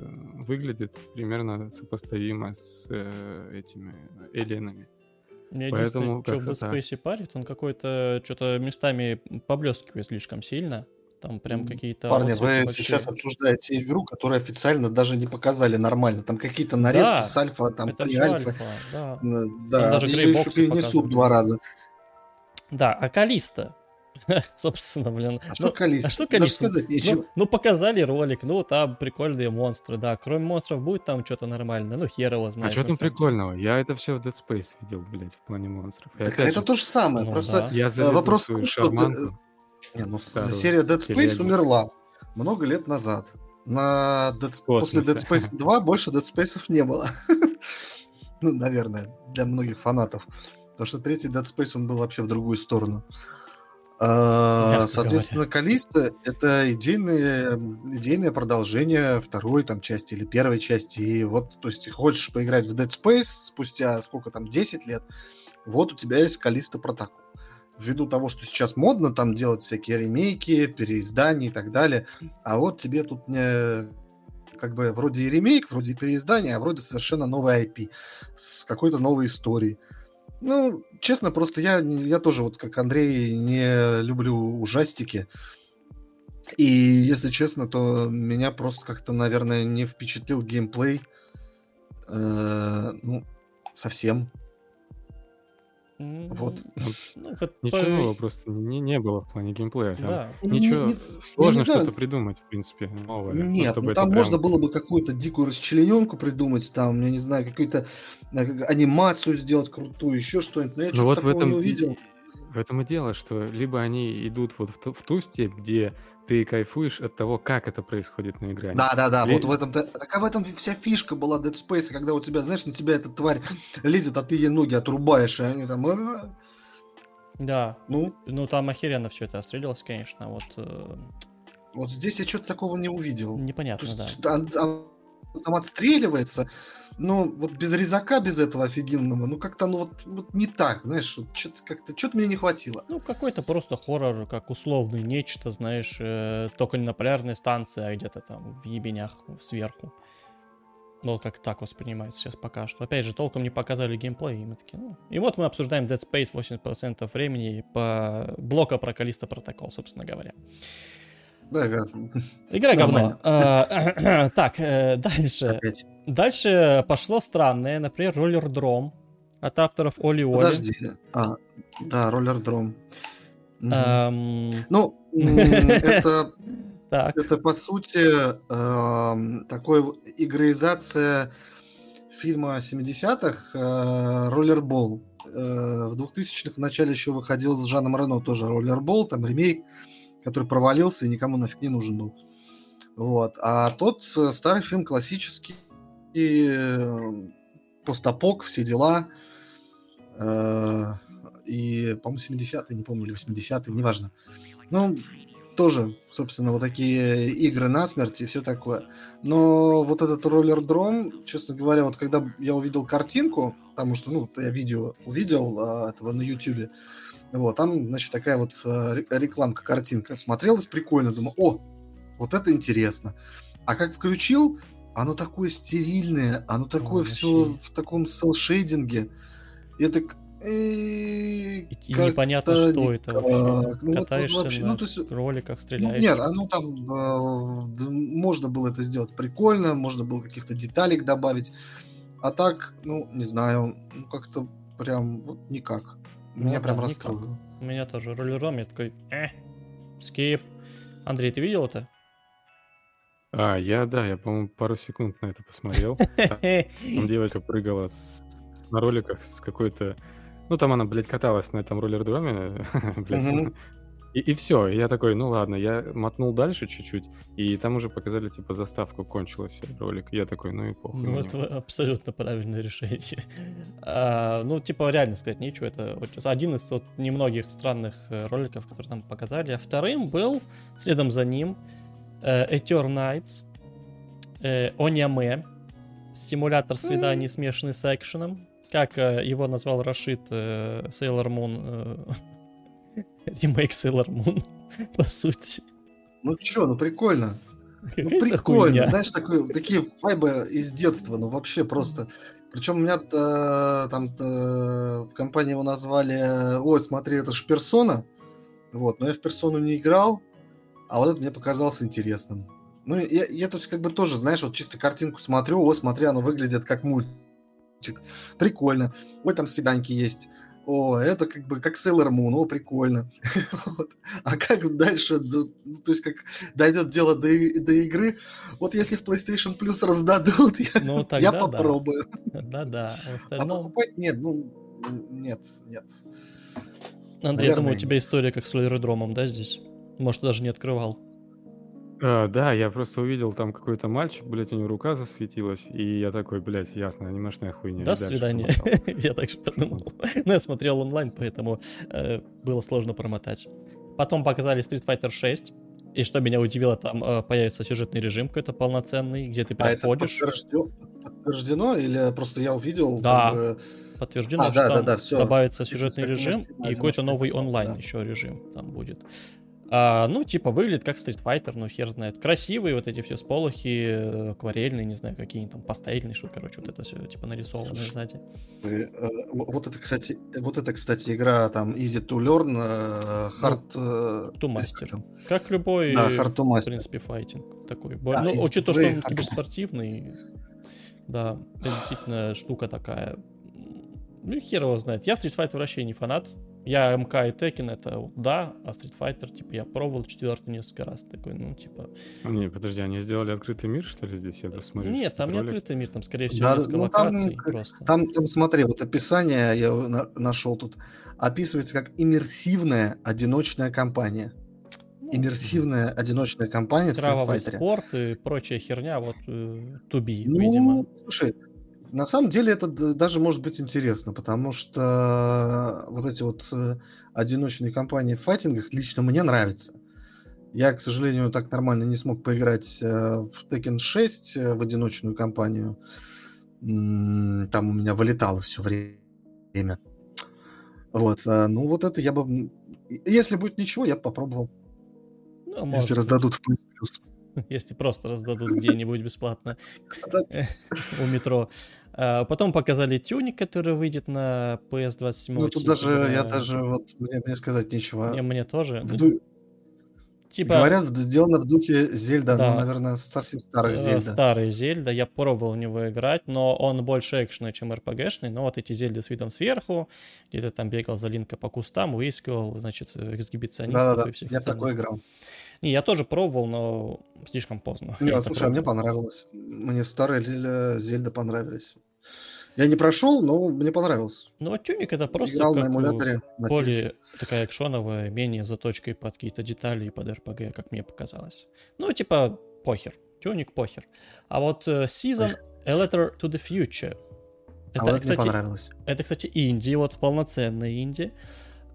выглядит примерно сопоставимо с э, этими эллинами. Мне Поэтому что в Dead так. Space парит, он какой-то что-то местами поблескивает слишком сильно. Там прям какие-то Парни, вы большие. сейчас обсуждаете игру, которую официально даже не показали нормально. Там какие-то нарезки Да, с альфа, там Это при альфа. альфа, да. Да, даже ее еще перенесут показывали. два раза. Да, а Калиста? [LAUGHS] Собственно, блин. А Ну, что Калиста? а что Даже Калиста? сказать нечего. Ну, ну, показали ролик, ну, там прикольные монстры, да. Кроме монстров будет там что-то нормальное, ну, хер его А знает. что на там прикольного? Я это все в Dead Space видел, блядь, в плане монстров. Так это же, то же самое. Ну Просто да. я э, вопрос что ты, шарманку. Не, ну, Старую серия Dead Space телегу. умерла много лет назад. На Dead... После Dead. Space [LAUGHS] 2 больше Dead Space не было. [LAUGHS] ну, наверное, для многих фанатов. Потому что третий Dead Space, он был вообще в другую сторону. А, Соответственно, Калиста — это идейное, идейное продолжение второй там части или первой части. И вот, то есть, хочешь поиграть в Dead Space спустя сколько там, 10 лет, вот у тебя есть Калиста Протокол. Ввиду того, что сейчас модно там делать всякие ремейки, переиздания и так далее, а вот тебе тут не как бы вроде и ремейк, вроде и переиздание, а вроде совершенно новый IP с какой-то новой историей. Ну, честно, просто я, я тоже, вот как Андрей, не люблю ужастики. И, если честно, то меня просто как-то, наверное, не впечатлил геймплей. Э, ну, совсем. Вот. Ну, вот Ничего по- нового просто не, не было в плане геймплея. Там Да. Ничего, Не- не- сложно не что-то придумать, в принципе, новое. ну, Нет, чтобы ну это там прям- можно было бы какую-то дикую расчлененку придумать, там, я не знаю, какую-то э, анимацию сделать крутую, еще что-нибудь. Но я Ну что-то вот в такого этом, не увидел. В этом и дело, что либо они идут вот в ту, в ту степь, где ты кайфуешь от того, как это происходит на экране. Да, да, да, Ли- вот в этом так а в этом вся фишка была Dead Space, когда у тебя, знаешь, на тебя эта тварь лезет, а ты ей ноги отрубаешь, и они там. Да, ну, ну там охеренно все это отстрелилось, конечно, вот э, вот здесь я что-то такого не увидел. То непонятно, есть, да. а- а там отстреливается, но вот без резака, без этого офигенного, ну как-то ну вот, вот не так, знаешь, вот что-то как-то, что-то мне не хватило. Ну, какой-то просто хоррор, как условный, нечто, знаешь, э, только не на полярной станции, а где-то там в ебенях сверху. Ну, как так воспринимается сейчас пока что. Опять же, толком не показали геймплей, и мы такие, ну... И вот мы обсуждаем Dead Space 80% времени по блока про Калиста Протокол, собственно говоря. Да. Игра говно. А, [CLEARS THROAT] Так, э, дальше. Дальше пошло странное, например, Roller Drome от авторов Оли Оли. Подожди. А, да, роллер дром. Ну, [LAUGHS] это Так, Это, по сути, эм, такой игроизация фильма 70-х э, «Роллербол». Э, В 2000-х в начале еще выходил с Жаном Рено тоже «Роллербол», там ремейк, который провалился и никому нафиг не нужен был. Вот. А тот э, старый фильм классический, э, постапок, все дела. Э, И, по-моему, 70-е, не помню, или 80-е, неважно. Ну, тоже, собственно, вот такие игры на смерть и все такое. Но вот этот роллер-дром, честно говоря, вот когда я увидел картинку, потому что, ну, я видео увидел а, этого на YouTube, вот, там, значит, такая вот а, ре- рекламка, картинка смотрелась прикольно, думаю, о, вот это интересно. А как включил, оно такое стерильное, оно такое все вообще. в таком селшейдинге. Я так... «Э, и, непонятно, что это никак». вообще. Ну, вот- вот Катаешься вообще, на ну, то есть, роликах, ну, стреляешь. нет, оно там э, можно было это сделать прикольно, можно было каких-то деталек добавить. А так, ну, не знаю, ну, как-то прям вот никак. Ну Меня да, прям расстроило. У меня тоже роллером, я такой, э, скип. Андрей, ты видел это? А, я, да, я, по-моему, пару секунд на это посмотрел. [LAUGHS] Там девочка прыгала на роликах с какой-то... Ну, там она, блядь, каталась на этом роллер-дроме, [LAUGHS] блядь. И, и все, я такой, ну ладно, я мотнул дальше чуть-чуть, и там уже показали, типа, заставку, кончилась ролик. Я такой, ну и похуй. Ну, это абсолютно правильное [LAUGHS] решение. А, ну, типа, реально сказать нечего. Это один из вот немногих странных э, роликов, которые там показали. А вторым был, следом за ним, э, Eternal Nights, э, Onyame, симулятор свиданий, смешанный с экшеном. Как э, его назвал Рашид э, Sailor Moon, э, [LAUGHS] ремейк Sailor [LAUGHS] Moon, по сути. Ну чё, ну прикольно. Ну прикольно, хуйня. знаешь, такой, такие вайбы из детства, ну вообще просто. Причем у меня э, там э, в компании его назвали, ой, смотри, это же персона. Вот, но я в персону не играл, а вот это мне показалось интересным. Ну, я, я то есть как бы тоже, знаешь, вот чисто картинку смотрю, о, смотри, оно выглядит как мультик. Прикольно. Ой, там свиданьки есть. О, это как бы как Sailor Moon, о, прикольно. [LAUGHS] Вот. А как дальше, ну, то есть как дойдет дело до, до игры, вот если в PlayStation Plus раздадут, [LAUGHS] я, Ну, я попробую. Да-да. А в А остальном... покупать нет, ну, нет, нет. Андрей, я думаю, Наверное, у тебя история как с лолеродромом, да, здесь? Может, даже не открывал. А, да, я просто увидел там какой-то мальчик, блядь, у него рука засветилась, и я такой, блядь, ясно, анимешная хуйня. До свидания. [LAUGHS] Я так же подумал. Ну, я смотрел онлайн, поэтому э, было сложно промотать. Потом показали Street Fighter 6. И что меня удивило, там э, появится сюжетный режим какой-то полноценный, где ты А это проходишь. подтверждено, подтверждено или просто я увидел? Да. как бы, Подтверждено, А, что да, да, там да, всё. добавится Если сюжетный режим и какой-то новый да. онлайн еще режим там будет. А, ну, типа, выглядит как Street Fighter, ну, хер знает. Красивые вот эти все сполохи, э, акварельные, не знаю, какие там, пастельные, что, короче, вот это все, типа, нарисованное сзади. э, э, Вот это, кстати, вот это, кстати, игра там Easy to Learn, э, Hard... как мастер. там? Как любой, Да, Hard to в Master. принципе, файтинг такой. Да, ну, to учитывая, что он hard to- киберспортивный, да, действительно штука такая. Ну, хер его знает. Я Street Fighter вообще не фанат. Я МК и Tekken, это вот да, а Street Fighter, типа, я пробовал четвертый несколько раз. Такой, ну, типа... А, Не, подожди, они сделали открытый мир, что ли, здесь? Я просто смотрю. Нет, там не ролик. открытый мир, там, скорее всего, Да, несколько ну, там локаций как- просто. Там, там, смотри, вот описание я на- нашел тут. Описывается как иммерсивная одиночная кампания. Ну, Иммерсивная одиночная кампания в Street Fighter. спорт и прочая херня, вот, э, туби, Ну, видимо. слушай, на самом деле это даже может быть интересно, потому что вот эти вот э, одиночные кампании в файтингах лично мне нравятся. Я, к сожалению, так нормально не смог поиграть э, в Tekken 6 э, в одиночную кампанию. Там у меня вылетало все время. Вот, э, ну вот это я бы... Если будет ничего, я бы попробовал. Ну, если раздадут в плюс. Если просто раздадут где-нибудь бесплатно [LAUGHS] у метро. А, потом показали тюник, который выйдет на PS27. Ну, тут даже, я даже, вот, мне, мне сказать нечего. Мне, мне тоже. Типа... Говорят, сделано в духе Зельда, да. ну, наверное, совсем старых э, Зельда. Старый Зельда, я пробовал в него играть, но он больше экшенный, чем РПГшный, но вот эти Зельды с видом сверху, где ты там бегал за Линка по кустам, выискивал, значит, эксгибиционистов Да-да-да, и всех я остальных. такой играл. Не, я тоже пробовал, но слишком поздно. Не, слушай, а мне понравилось. Мне старые Зельда понравились. Я не прошел, но мне понравилось. Ну, а тюник это просто Играл как на эмуляторе. На более такая экшоновая, менее заточкой под какие-то детали и под RPG, как мне показалось. Ну, типа, похер. Тюник похер. А вот uh, Season A Letter to the Future. Это, а вот кстати, мне понравилось. Это, кстати, инди, вот полноценная инди.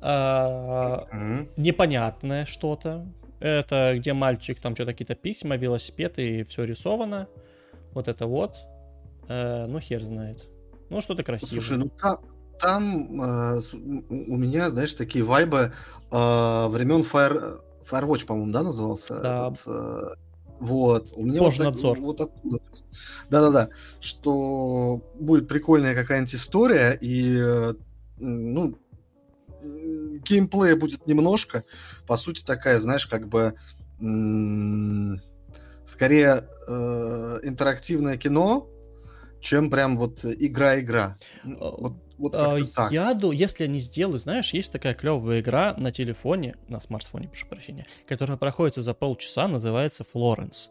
А, mm-hmm. Непонятное что-то. Это где мальчик, там что-то какие-то письма, велосипед и все рисовано. Вот это вот. Э, ну, хер знает. Ну, что-то красивое. Слушай, ну та, там э, у меня, знаешь, такие вайбы э, времен Fire, Firewatch, по-моему, да, назывался? Да. Этот, э, вот, у меня вот, надзор. вот оттуда. Да-да-да, что будет прикольная какая-нибудь история, и, э, ну, геймплея будет немножко. По сути, такая, знаешь, как бы скорее э, интерактивное кино, чем прям вот игра-игра. Вот, вот а, так. Я думаю, если они сделают, знаешь, есть такая клевая игра на телефоне, на смартфоне, прошу прощения, которая проходится за полчаса, называется Florence.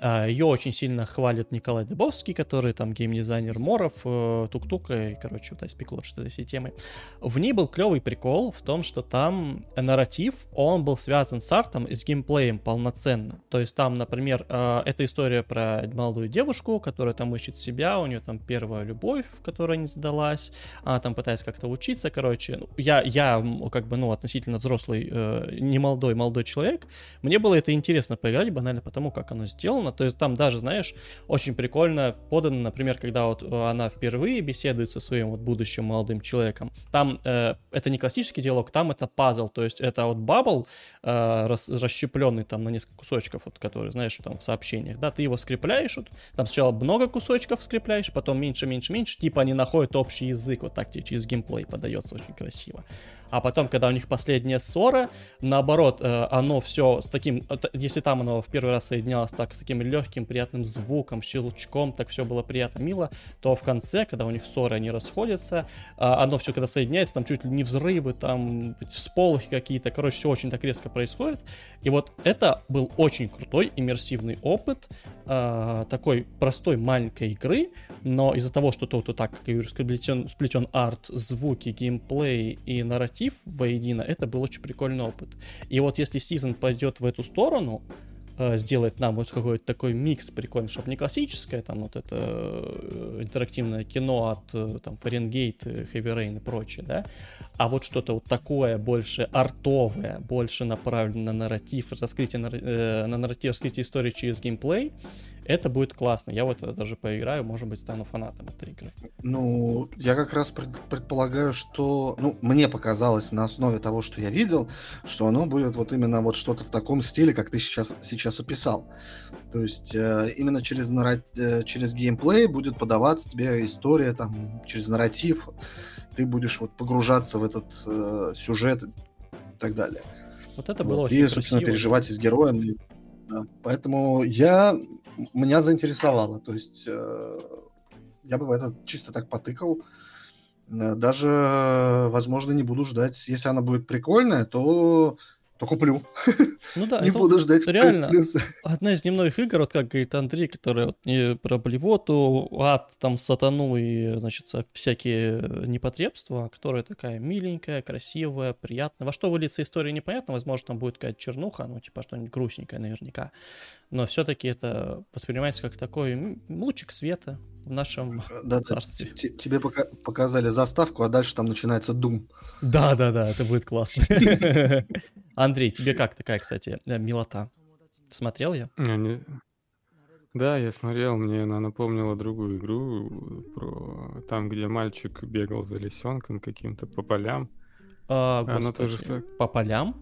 А, Ее очень сильно хвалит Николай Дыбовский, который там геймдизайнер Моров, э, Тук-Тук и, короче, вот Айспик что этой всей темы. В ней был клевый прикол в том, что там нарратив, он был связан с артом и с геймплеем полноценно. То есть там, например, э, эта история про молодую девушку, которая там ищет себя, у нее там первая любовь, которая не сдалась, она там пытается как-то учиться, короче. Ну, я, я как бы, ну, относительно взрослый, э, не молодой, молодой человек, мне было это интересно поиграть банально потому, как оно сделано, сделано. То есть там даже, знаешь, очень прикольно подано, например, когда вот э, она впервые беседует со своим вот будущим молодым человеком. Там э, это не классический диалог, там это пазл, то есть это вот бабл э, рас, расщепленный там на несколько кусочков, вот, который, знаешь, там в сообщениях, да, ты его скрепляешь, вот, там сначала много кусочков скрепляешь, потом меньше, меньше, меньше, типа они находят общий язык, вот так тебе через геймплей подается очень красиво а потом, когда у них последняя ссора, наоборот, э, оно все с таким, если там оно в первый раз соединялось так с таким легким, приятным звуком, щелчком, так все было приятно, мило, то в конце, когда у них ссоры, они расходятся, а, оно все, когда соединяется, там чуть ли не взрывы, там всполохи какие-то, короче, все очень так резко происходит. И вот это был очень крутой иммерсивный опыт э, такой простой маленькой игры, но из-за того, что тут вот так, как я говорю, сплетен, сплетен арт, звуки, геймплей и нарратив, воедино, это был очень прикольный опыт. И вот если Season пойдет в эту сторону, э, сделает нам вот какой-то такой микс прикольный, чтобы не классическое, там вот это э, интерактивное кино от э, там Фаренгейт, Heavy Rain и прочее, да, а вот что-то вот такое больше артовое, больше направлено на нарратив, раскрытие на нарратив, раскрытие истории через геймплей, это будет классно. Я вот даже поиграю, может быть, стану фанатом этой игры. Ну, я как раз предполагаю, что, ну, мне показалось на основе того, что я видел, что оно будет вот именно вот что-то в таком стиле, как ты сейчас, сейчас описал. То есть э, именно через, нарра... э, через геймплей будет подаваться тебе история, там, через нарратив, ты будешь вот погружаться в этот э, сюжет и так далее. Вот это было вот. очень И, собственно, красиво. переживать и с героем. И, да. Поэтому я меня заинтересовало. То есть э, я бы это чисто так потыкал. Э, даже, возможно, не буду ждать. Если она будет прикольная, то то куплю. Ну да, [LAUGHS] не буду ждать реально одна из немногих игр, вот как говорит Андрей, которая вот не про блевоту, ад, там, сатану и, значит, всякие непотребства, которая такая миленькая, красивая, приятная. Во что выльется история, непонятно, возможно, там будет какая-то чернуха, ну, типа что-нибудь грустненькое наверняка. Но все-таки это воспринимается как такой лучик света в нашем да, царстве. Тебе пока показали заставку, а дальше там начинается Doom. Да-да-да, это будет классно. [LAUGHS] Андрей, тебе как такая, кстати, э, милота? Смотрел я? А, не- Да, я смотрел, мне она напомнила другую игру про там, где мальчик бегал за лисенком каким-то по полям. А, Она господи, тоже в так- По полям?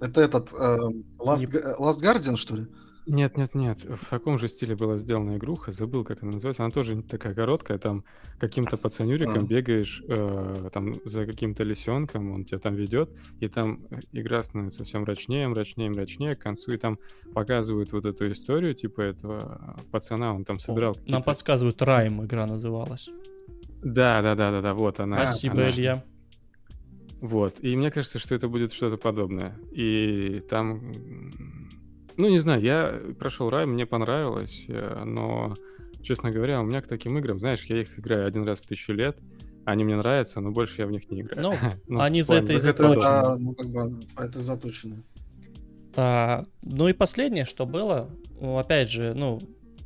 Это этот э, Last, Не- Last Guardian, что ли? Нет, нет, нет. В таком же стиле была сделана игруха, забыл, как она называется. Она тоже такая короткая, там каким-то пацанюриком А. бегаешь э, там за каким-то лисенком, он тебя там ведет, и там э, игра становится все мрачнее, мрачнее, мрачнее к концу, и там показывают вот эту историю, типа этого пацана, он там собирал О, Нам подсказывают, Райм игра называлась. Да, да, да, да, да, вот она. Спасибо, она. Илья. Вот, и мне кажется, что это будет что-то подобное. И там, ну не знаю, я прошел рай, мне понравилось, э, но, честно говоря, у меня к таким играм, знаешь, я их играю один раз в тысячу лет, они мне нравятся, но больше я в них не играю. Ну, [LAUGHS] Ну, они за это и Так это, а, ну, как бы, это заточено. А, ну и последнее, что было, ну, опять же, ну,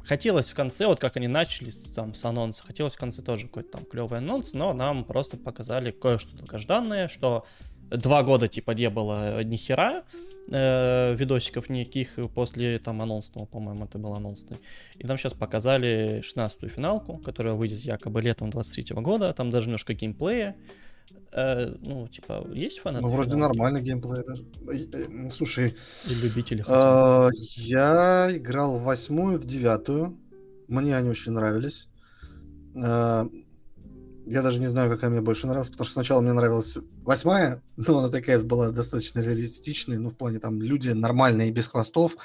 хотелось в конце, вот как они начали с- там с анонса, хотелось в конце тоже какой-то там клевый анонс, но нам просто показали кое-что долгожданное, что два года типа не было ни хера, э, видосиков никаких после там анонсного, по-моему, это был анонсный. И нам сейчас показали 16-ю финалку, которая выйдет якобы летом 23 года, там даже немножко геймплея. Э, ну, типа, есть фанаты Ну, вроде финалки? нормальный геймплей даже. Э, э, Слушай, И любители хотя бы. э, я играл в восьмую, в девятую. Мне они очень нравились. Я даже не знаю, какая мне больше нравилась, потому что сначала мне нравилась восьмая, но она такая была достаточно реалистичная, ну, в плане там люди нормальные, без хвостов,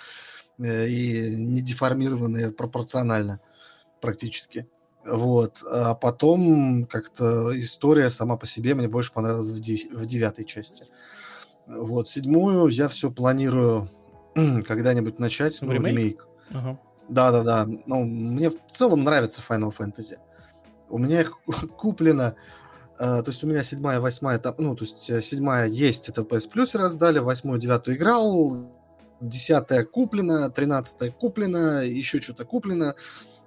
э, и не деформированные пропорционально практически. Вот. А потом как-то история сама по себе мне больше понравилась в, де- в девятой части. Вот. Седьмую я все планирую [CLEARS THROAT] когда-нибудь начать. Ну, ремейк? ремейк. Ага. Да-да-да. Ну, мне в целом нравится Final Fantasy. У меня их [LAUGHS] куплено. э, то есть у меня седьмая, восьмая, там, ну, то есть э, седьмая есть, это PS Plus раздали, восьмую, девятую играл, десятая куплена, тринадцатая куплена, еще что-то куплено.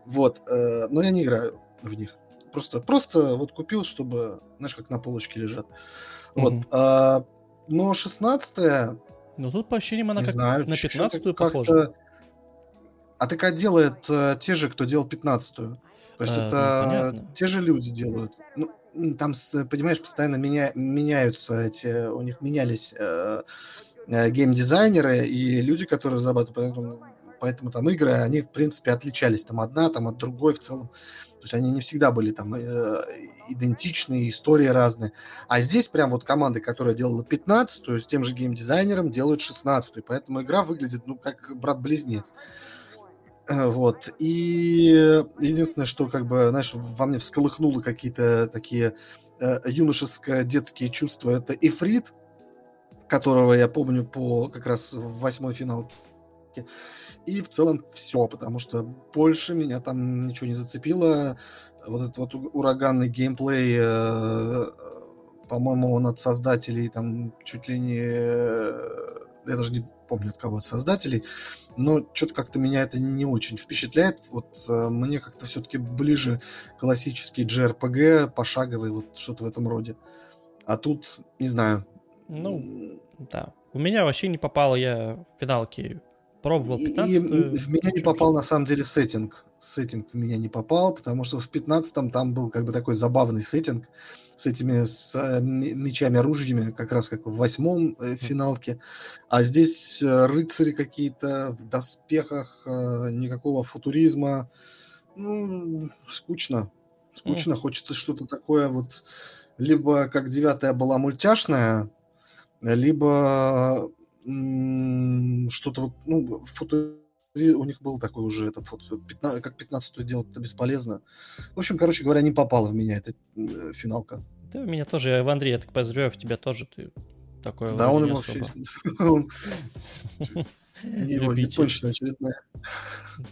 Вот. э, но я не играю в них. Просто, просто вот купил, чтобы, знаешь, как на полочке лежат. Вот. Мгм. а, но шестнадцатая, Ну тут по ощущениям она как знаю, на чё-то 15-ю как-то- похожа. А так делают э, те же, кто делал пятнадцатую. То есть ну, это понятно. те же люди делают. Ну, там, понимаешь, постоянно меня, меняются эти, у них менялись э, э, геймдизайнеры и люди, которые зарабатывают. Поэтому, поэтому там игры, они, в принципе, отличались там одна, там от другой в целом. То есть они не всегда были там э, идентичные, истории разные. А здесь прям вот команда, которая делала 15-ю, с тем же геймдизайнером делают 16-ю. Поэтому игра выглядит, ну, как брат-близнец. Э, Вот. И единственное, что как бы, знаешь, во мне всколыхнуло какие-то такие э, юношеско-детские чувства, это Ифрит, которого я помню по как раз восьмой финалке. И в целом все, потому что больше меня там ничего не зацепило. Вот этот вот ураганный геймплей, э, по-моему, он от создателей там чуть ли не... Я даже не помню, от кого от создателей, но что-то как-то меня это не очень впечатляет. Вот э, мне как-то все-таки ближе классический JRPG, пошаговый, вот что-то в этом роде. А тут, не знаю. Ну, да. У меня вообще не попало, я в финалки пробовал и, и 15 в меня не попал на самом деле сеттинг. Сеттинг в меня не попал, потому что в 15-м там был как бы такой забавный сеттинг с этими с, э, мечами, оружиями, как раз как в восьмом э, финалке. А здесь э, рыцари какие-то в доспехах, э, никакого футуризма. Ну, скучно. Скучно. Хочется что-то такое вот либо как девятая была мультяшная, либо что-то вот, ну, футури- у них был такой уже этот вот, 15 как 15 делать это бесполезно. В общем, короче говоря, не попала в меня эта э, финалка. Да, у меня тоже, я в Андрея, я так подозреваю, в тебя тоже ты такое да, он вообще... [LAUGHS] Любитель. очередная.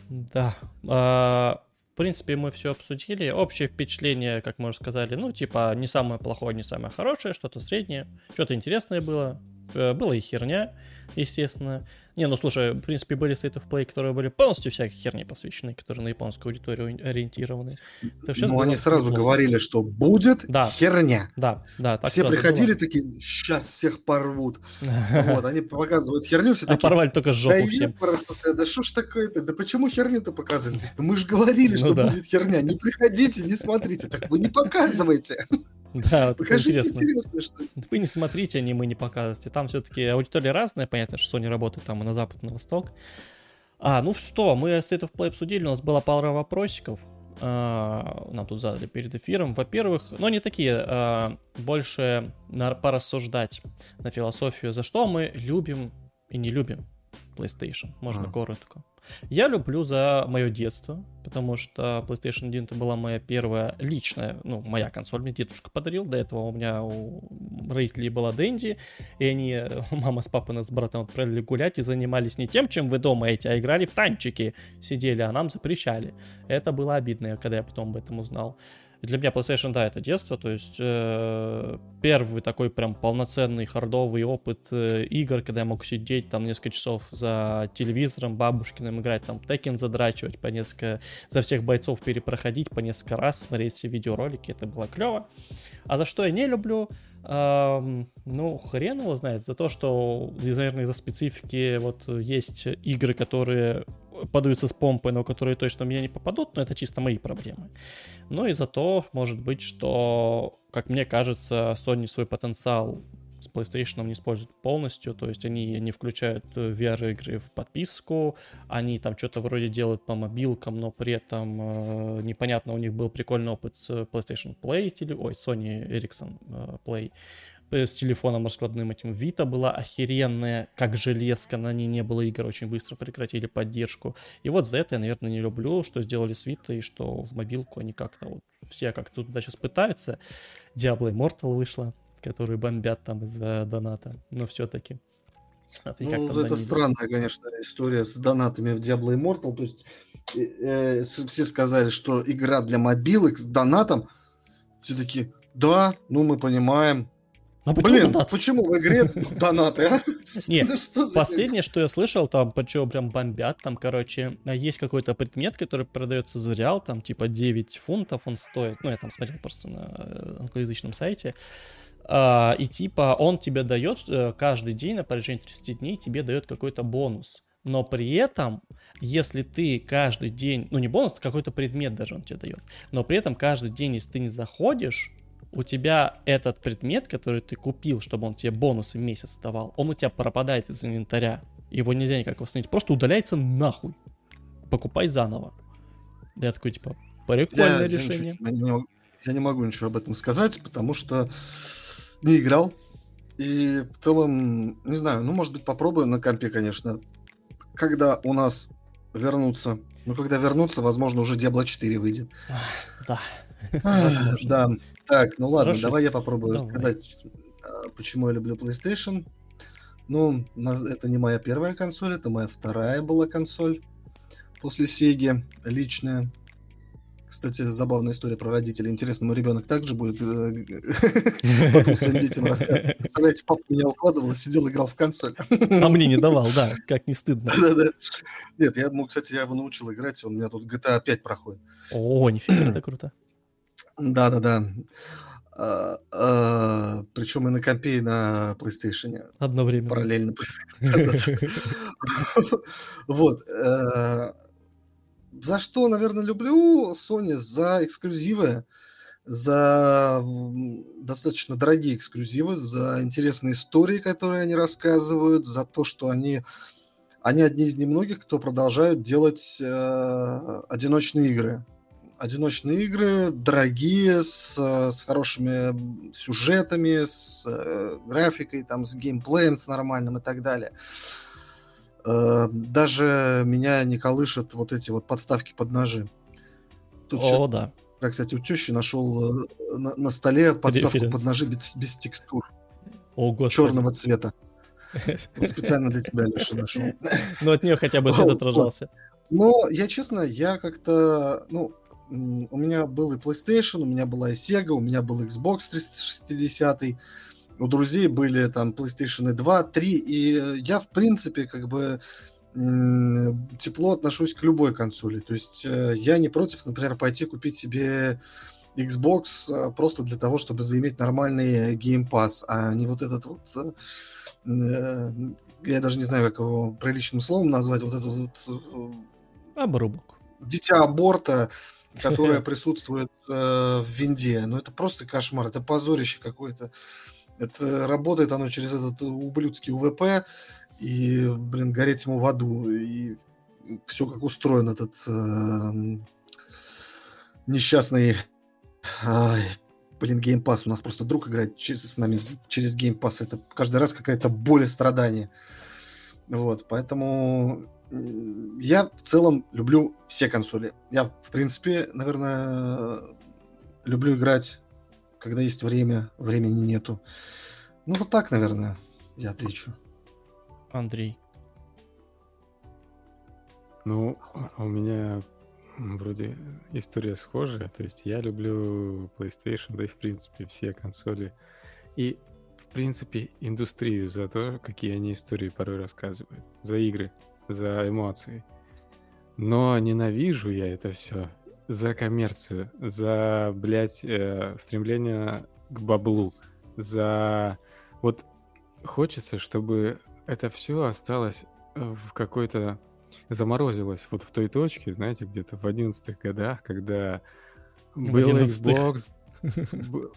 Да. А, в принципе, мы все обсудили. Общее впечатление, как мы уже сказали, ну, типа, не самое плохое, не самое хорошее, что-то среднее, что-то интересное было. Э, была и херня, естественно. Не, ну слушай, в принципе, были State of Play, которые были полностью всякой херни посвящены, которые на японскую аудиторию ориентированы. Ну, они сразу плохо. говорили, что будет да. херня. Да, да. Так все приходили было. такие, сейчас всех порвут. [LAUGHS] Вот, они показывают херню, все а такие... порвали только жопу да всем. Просто, да что ж такое-то, да почему херню-то показывали? Да мы же говорили, ну что будет херня, не приходите, не смотрите, так вы не показывайте. [LAUGHS] Да, вот Покажите интересно. интересно что Вы не смотрите аниме, не показывайте. Там все-таки аудитория разная, понятно, что Sony работает там и на запад, и на восток. А, ну что, мы State of Play обсудили, у нас была пара вопросиков. А, нам тут задали перед эфиром. Во-первых, но ну, не такие, а, больше на, порассуждать на философию, за что мы любим и не любим PlayStation. Можно а. коротко. Я люблю за мое детство, потому что PlayStation 1 это была моя первая личная, ну, моя консоль, мне дедушка подарил, до этого у меня у родителей была Дэнди, и они, [LAUGHS] мама с папой нас с братом отправили гулять и занимались не тем, чем вы дома эти, а играли в танчики, сидели, а нам запрещали. Это было обидно, когда я потом об этом узнал для меня PlayStation, да, это детство, то есть э, первый такой прям полноценный хардовый опыт э, игр, когда я мог сидеть там несколько часов за телевизором бабушкиным, играть там Tekken задрачивать по несколько, за всех бойцов перепроходить по несколько раз, смотреть все видеоролики, это было клево. А за что я не люблю, ну, хрен его знает, за то, что, наверное, из-за специфики вот есть игры, которые подаются с помпой, но которые точно меня не попадут, но это чисто мои проблемы. Ну и за то, может быть, что, как мне кажется, Sony свой потенциал с PlayStation не используют полностью, то есть они не включают э, VR-игры в подписку, они там что-то вроде делают по мобилкам, но при этом э, непонятно, у них был прикольный опыт с PlayStation Play, теле... ой, Sony Ericsson э, Play, э, с телефоном раскладным этим. Vita была охеренная, как железка, на ней не было игр, очень быстро прекратили поддержку. И вот за это я, наверное, не люблю, что сделали с Vita, и что в мобилку они как-то вот все как тут туда сейчас пытаются. Diablo Immortal вышла, которые бомбят там из-за доната, но все-таки. А ну, это странная, конечно, история с донатами в Diablo Immortal. То есть э, э, все сказали, что игра для мобилок с донатом. Все-таки, да, ну мы понимаем. А почему Блин, донат? почему в игре [LAUGHS] донаты, а? Нет, [LAUGHS] последнее, что я слышал, там, почему прям бомбят, там, короче, есть какой-то предмет, который продается за реал, там, типа 9 фунтов он стоит, ну, я там смотрел просто на э, англоязычном сайте, а, и типа он тебе дает э, каждый день на протяжении 30 дней тебе дает какой-то бонус. Но при этом, если ты каждый день, ну не бонус, а какой-то предмет даже он тебе дает, но при этом каждый день, если ты не заходишь, у тебя этот предмет, который ты купил, чтобы он тебе бонусы в месяц давал, он у тебя пропадает из инвентаря. Его нельзя никак восстановить. Просто удаляется нахуй. Покупай заново. Я такой, типа, прикольное я, решение. Я, не, я не могу ничего об этом сказать, потому что не играл. И в целом, не знаю, ну, может быть, попробую на компе, конечно. Когда у нас вернутся, ну, когда вернутся, возможно, уже Diablo 4 выйдет. Да. Да. Так, ну ладно, давай я попробую рассказать, а, почему я люблю PlayStation. Ну, это не моя первая консоль, это моя вторая была консоль после Sega личная. Кстати, забавная история про родителей. Интересно, мой ребенок также будет э, [LAUGHS] потом своим детям рассказывать. Представляете, папа меня укладывал, сидел, играл в консоль. А мне не давал, да, как не стыдно. Да-да. Нет, я, ну, кстати, я его научил играть, он у меня тут GTA 5 проходит. О, нифига, это круто. Да-да-да. А, а, причем и на компе, и на PlayStation. Одновременно. Параллельно. [LAUGHS] Вот. За что, наверное, люблю Sony? За эксклюзивы, за достаточно дорогие эксклюзивы, за интересные истории, которые они рассказывают, за то, что они, они одни из немногих, кто продолжают делать э, одиночные игры. Одиночные игры, дорогие, с, с хорошими сюжетами, с э, графикой, там, с геймплеем, с нормальным и так далее. Даже меня не колышет вот эти вот подставки под ножи. Тут О, да. Я, кстати, у тещи нашел э, на, на столе подставку Референс. под ножи без, без текстур. О, господи. Черного цвета. [LAUGHS] Вот специально для тебя, Леша, нашел. Ну, от нее хотя бы свет отражался. Но я честно, я как-то, ну, у меня был и PlayStation, у меня была и Sega, у меня был Xbox 360, у друзей были там PlayStation 2, 3, и я, в принципе, как бы тепло отношусь к любой консоли. То есть э, я не против, например, пойти купить себе Xbox э, просто для того, чтобы заиметь нормальный Game Pass, а не вот этот вот... Э, я даже не знаю, как его приличным словом назвать, вот этот вот... Обрубок. Дитя аборта, [LAUGHS] которое присутствует в винде. Ну, это просто кошмар, это позорище какое-то. Это работает оно через этот ублюдский УВП, и, блин, гореть ему в аду, и все как устроен этот э, несчастный, ай, блин, Game Pass. У нас просто друг играет через, с нами через Game Pass. Это каждый раз какая-то боль и страдание. Вот, поэтому я в целом люблю все консоли. Я, в принципе, наверное, люблю играть, когда есть время, времени нету. Ну, вот так, наверное, я отвечу. Андрей? Ну, а у меня вроде история схожая. То есть я люблю PlayStation, да и в принципе все консоли. И в принципе индустрию за то, какие они истории порой рассказывают. За игры, за эмоции. Но ненавижу я это все за коммерцию, за, блядь, э, стремление к баблу, за... Вот хочется, чтобы это все осталось в какой-то... заморозилось вот в той точке, знаете, где-то в 11 годах, когда был Xbox,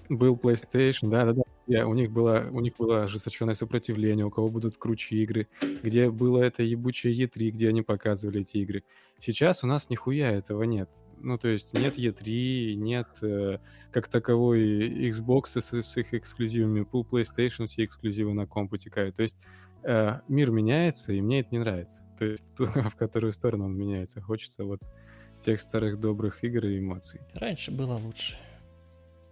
был PlayStation, да-да-да. Yeah, у них было у них было ожесточенное сопротивление, у кого будут круче игры, где было это ебучее E3, где они показывали эти игры. Сейчас у нас нихуя этого нет. Ну, то есть нет E3, нет э, как таковой Xbox с, с их эксклюзивами, PlayStation все эксклюзивы на комп утекают. То есть э, мир меняется, и мне это не нравится. То есть в, ту, [LAUGHS] в которую сторону он меняется. Хочется вот тех старых добрых игр и эмоций. Раньше было лучше.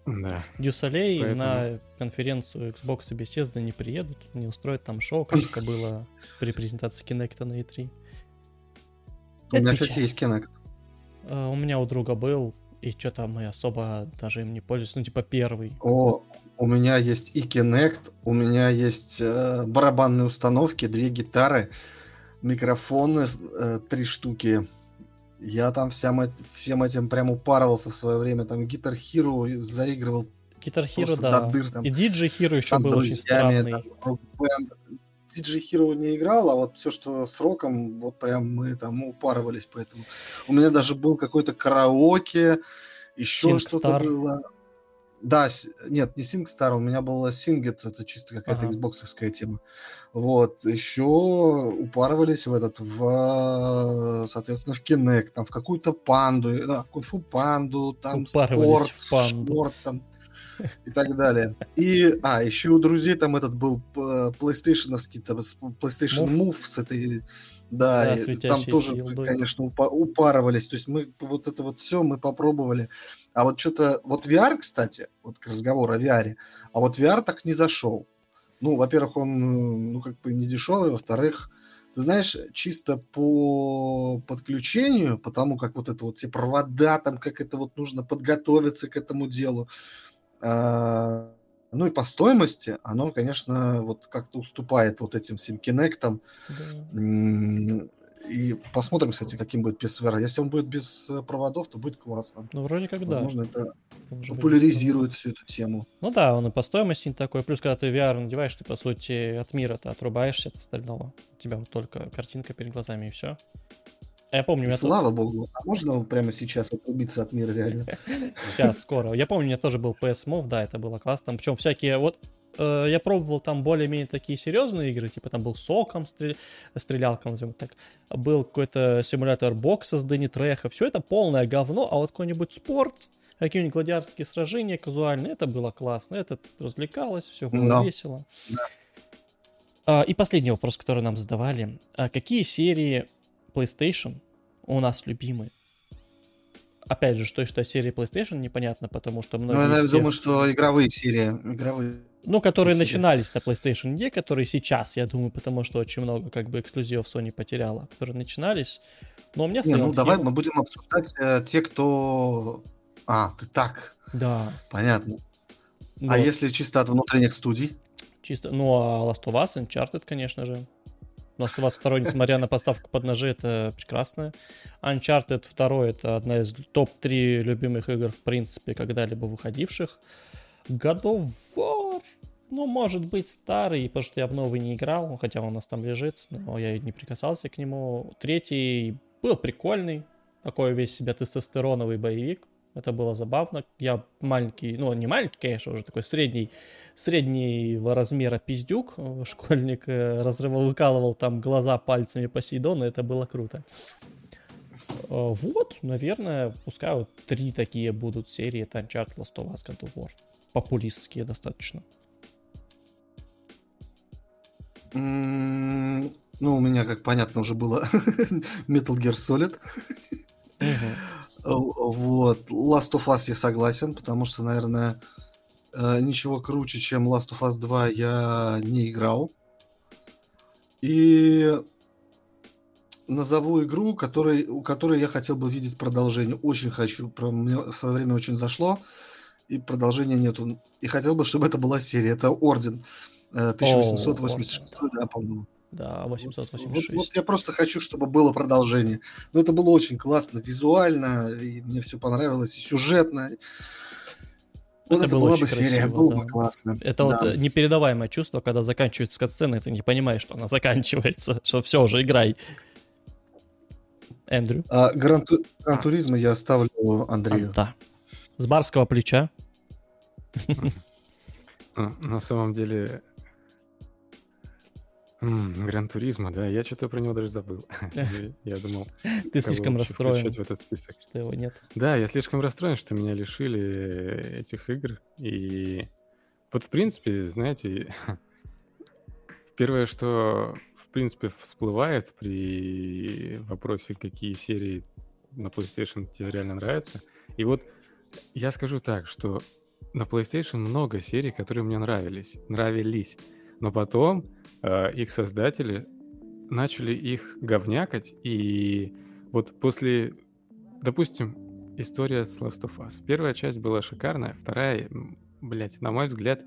Да. Дюсалей Поэтому... на конференцию Xbox и Bethesda не приедут, не устроят там шоу, как это было при презентации Kinect на E3. У меня, кстати, есть Kinect. А, у меня у друга был, и что-то мы особо даже им не пользуемся, ну типа первый. О, у меня есть и Kinect, у меня есть э, барабанные установки, две гитары, микрофоны, э, три штуки. Я там всем, всем этим прям упарывался в свое время. Там Guitar Hero заигрывал Guitar Hero, да. До дыр, там, и DJ Hero еще был очень странный. Там, DJ Hero не играл, а вот все, что с роком, вот прям мы там упарывались поэтому. У меня даже был какой-то караоке, еще что-то было. Да, нет, не SingStar, у меня было Singit, это чисто какая-то ага. xbox тема. Вот, еще упарывались в этот, в, соответственно, в Kinect, там, в какую-то панду, да, кунг-фу панду, там, спорт, в панду. спорт, там, [LAUGHS] и так далее. И, а, еще у друзей там этот был PlayStation-овский, там, PlayStation Move, Move с этой да, да там тоже, елдой. конечно, упарывались. То есть мы вот это вот все мы попробовали. А вот что-то... Вот VR, кстати, вот к разговору о VR, а вот VR так не зашел. Ну, во-первых, он, ну, как бы не дешевый, во-вторых, ты знаешь, чисто по подключению, потому как вот это вот все провода, там, как это вот нужно подготовиться к этому делу, ну и по стоимости оно, конечно, вот как-то уступает вот этим всем Kinect. Да. И посмотрим, кстати, каким будет PSVR. Если он будет без э, проводов, то будет классно. Ну, вроде как Возможно, да. это Может популяризирует всю эту тему. Ну да, он и по стоимости не такой. Плюс, когда ты VR надеваешь, ты, по сути, от мира-то отрубаешься от остального. У тебя вот только картинка перед глазами и все. А я помню, и слава тут... богу, а можно прямо сейчас отрубиться от мира реально? [LAUGHS] Сейчас, скоро. Я помню, у меня тоже был PS Move, да, это было классно. Причем всякие, вот э, я пробовал там более-менее такие серьезные игры, типа там был Соком, стрель... стрелялка, назовем так. Был какой-то симулятор бокса с Дэнни Треха. Все это полное говно, а вот какой-нибудь спорт, какие-нибудь гладиаторские сражения казуальные, это было классно, это развлекалось, все было да. весело. Да. И последний вопрос, который нам задавали. А какие серии PlayStation у нас любимые. Опять же, что что серии PlayStation непонятно, потому что многие... Ну, я всех... думаю, что игровые серии. Игровые ну, которые серии. начинались на PlayStation D, которые сейчас, я думаю, потому что очень много как бы эксклюзивов Sony потеряла, которые начинались. Но у меня Не, ну давай мы будем обсуждать э, те, кто... А, ты так. Да. Понятно. А вот. А если чисто от внутренних студий? чисто. Ну, а Last of Us, Uncharted, конечно же. Last of Us 2, несмотря на поставку под ножи, это прекрасно. Uncharted 2 это одна из топ-3 любимых игр, в принципе, когда-либо выходивших. God of War, ну, может быть, старый, потому что я в новый не играл, хотя он у нас там лежит, но я не прикасался к нему. Третий был прикольный, такой весь себя тестостероновый боевик. Это было забавно. Я маленький, ну, не маленький, конечно, уже такой средний, среднего размера пиздюк. Школьник э, разрывал, выкалывал там глаза пальцами Посейдона. Это было круто. Э, вот, наверное, пускай вот три такие будут серии. Это Uncharted, Last of Us, God of War. Популистские достаточно. Ну, у меня, как понятно, уже было [LAUGHS] Metal Gear Solid. Вот. Last of Us я согласен, потому что, наверное, э, ничего круче, чем Last of Us 2 я не играл. И назову игру, которой, у которой я хотел бы видеть продолжение. Очень хочу. Про мне в свое время очень зашло. И продолжения нету. И хотел бы, чтобы это была серия. Это Орден. 1886, О, да, по-моему. Да, 886. Вот, вот я просто хочу, чтобы было продолжение. Но это было очень классно, визуально, и мне все понравилось, и сюжетно. Вот это, это была бы красиво, серия, было да. бы классно. Это да. вот непередаваемое чувство, когда заканчивается катсцена, и ты не понимаешь, что она заканчивается, [LAUGHS] что все, уже играй. Эндрю. А, Гран, Гран Туризма я оставлю Андрею. А, да. С барского плеча. [LAUGHS] На самом деле, Гран Туризма, да, я что-то про него даже забыл. [LAUGHS] [LAUGHS] Я думал, ты слишком расстроен, в этот список. что его нет. Да, я слишком расстроен, что меня лишили этих игр. И вот, в принципе, знаете, [LAUGHS] первое, что, в принципе, всплывает при вопросе, какие серии на PlayStation тебе реально нравятся. И вот я скажу так, что на PlayStation много серий, которые мне нравились. Нравились. Но потом э, их создатели начали их говнякать, и вот после, допустим, история с Last of Us. Первая часть была шикарная, вторая, блядь, на мой взгляд,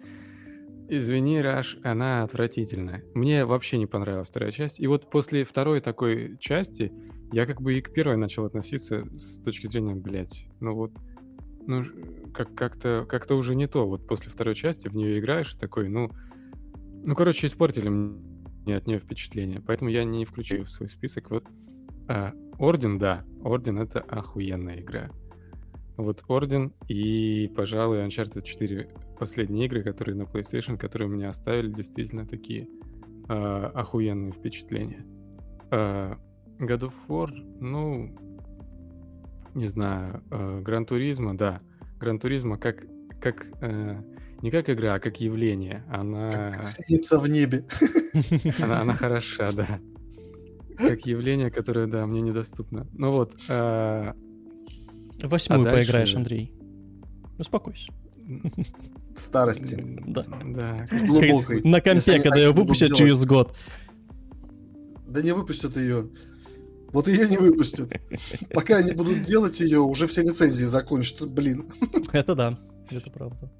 извини, Раш, она отвратительная. Мне вообще не понравилась вторая часть. И вот после второй такой части я как бы и к первой начал относиться с точки зрения, блядь, ну вот, ну как- как-то как уже не то. Вот после второй части в нее играешь такой, ну, ну, короче, испортили мне от нее впечатление, поэтому я не включу ее в свой список. Вот а, Орден, да, Орден это охуенная игра. Вот Орден и, пожалуй, Uncharted 4 последние игры, которые на PlayStation, которые меня оставили действительно такие а, охуенные впечатления. А, God of War, ну, не знаю, Гран Туризма, да. Гран Туризма как, как э, не как игра, а как явление. Она... Как снится в небе. [LAUGHS] Она, она хороша, да. Как [LAUGHS] явление, которое, да, мне недоступно. Ну вот. А... Восьмую а дальше... поиграешь, Андрей. Успокойся. В старости. Да. Да. Глубокой. На компе, когда ее выпустят через год. Да не выпустят ее. Вот ее не выпустят. Пока они будут делать ее, уже все лицензии закончатся, блин. Это да, это правда.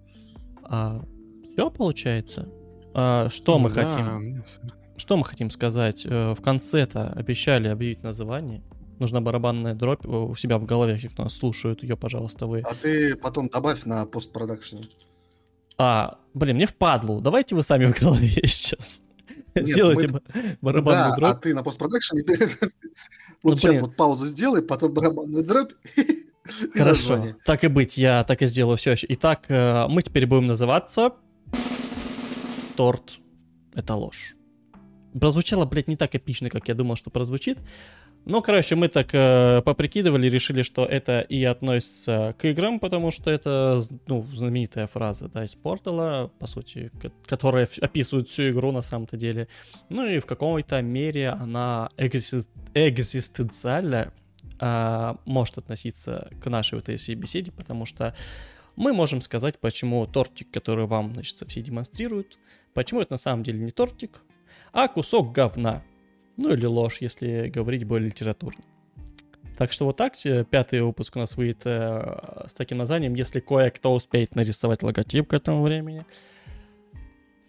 А, все получается. А, что мы да, хотим? Что мы хотим сказать? Э, в конце-то обещали объявить название. Нужна барабанная дробь у себя в голове, те, кто нас слушают. Ее, пожалуйста, вы. А ты потом добавь на постпродакшене. А, блин, мне впадлу. Давайте вы сами в голове [LAUGHS] сейчас. Нет, Сделайте мы... барабанную да, дробь. а ты на постпродакшене [LAUGHS] вот ну, сейчас блин. вот паузу сделай, потом барабанную дробь [LAUGHS] Хорошо, так и быть, я так и сделаю все. Итак, э, мы теперь будем называться «Торт — это ложь». Прозвучало, блядь, не так эпично, как я думал, что прозвучит. Ну, короче, мы так э, поприкидывали, решили, что это и относится к играм, потому что это, ну, знаменитая фраза, да, из Портала, по сути, которая описывает всю игру на самом-то деле. Ну и в какой-то мере она экзист- экзистенциальная, а, может относиться к нашей вот этой всей беседе, потому что мы можем сказать, почему тортик, который вам, значит, все демонстрируют, почему это на самом деле не тортик, а кусок говна. Ну или ложь, если говорить более литературно. Так что вот так, э, пятый выпуск у нас выйдет э, с таким названием, если кое-кто успеет нарисовать логотип к этому времени.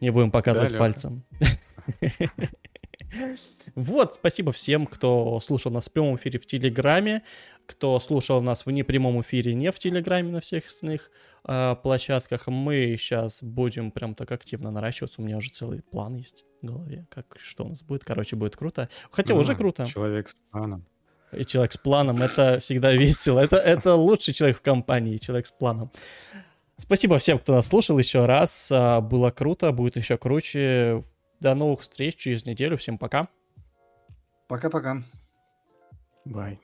Не будем показывать Да, пальцем. [LAUGHS] Вот, спасибо всем, кто слушал нас в прямом эфире в Телеграме, кто слушал нас в непрямом эфире не в Телеграме, на всех остальных э, площадках. Мы сейчас будем прям так активно наращиваться. У меня уже целый план есть в голове, как что у нас будет. Короче, будет круто. Хотя уже А, круто. Человек с планом. И человек с планом это всегда весело. Это, это лучший человек в компании, человек с планом. Спасибо всем, кто нас слушал еще раз. А, Было круто, будет еще круче. До новых встреч через неделю. Всем пока. Пока-пока. Бай.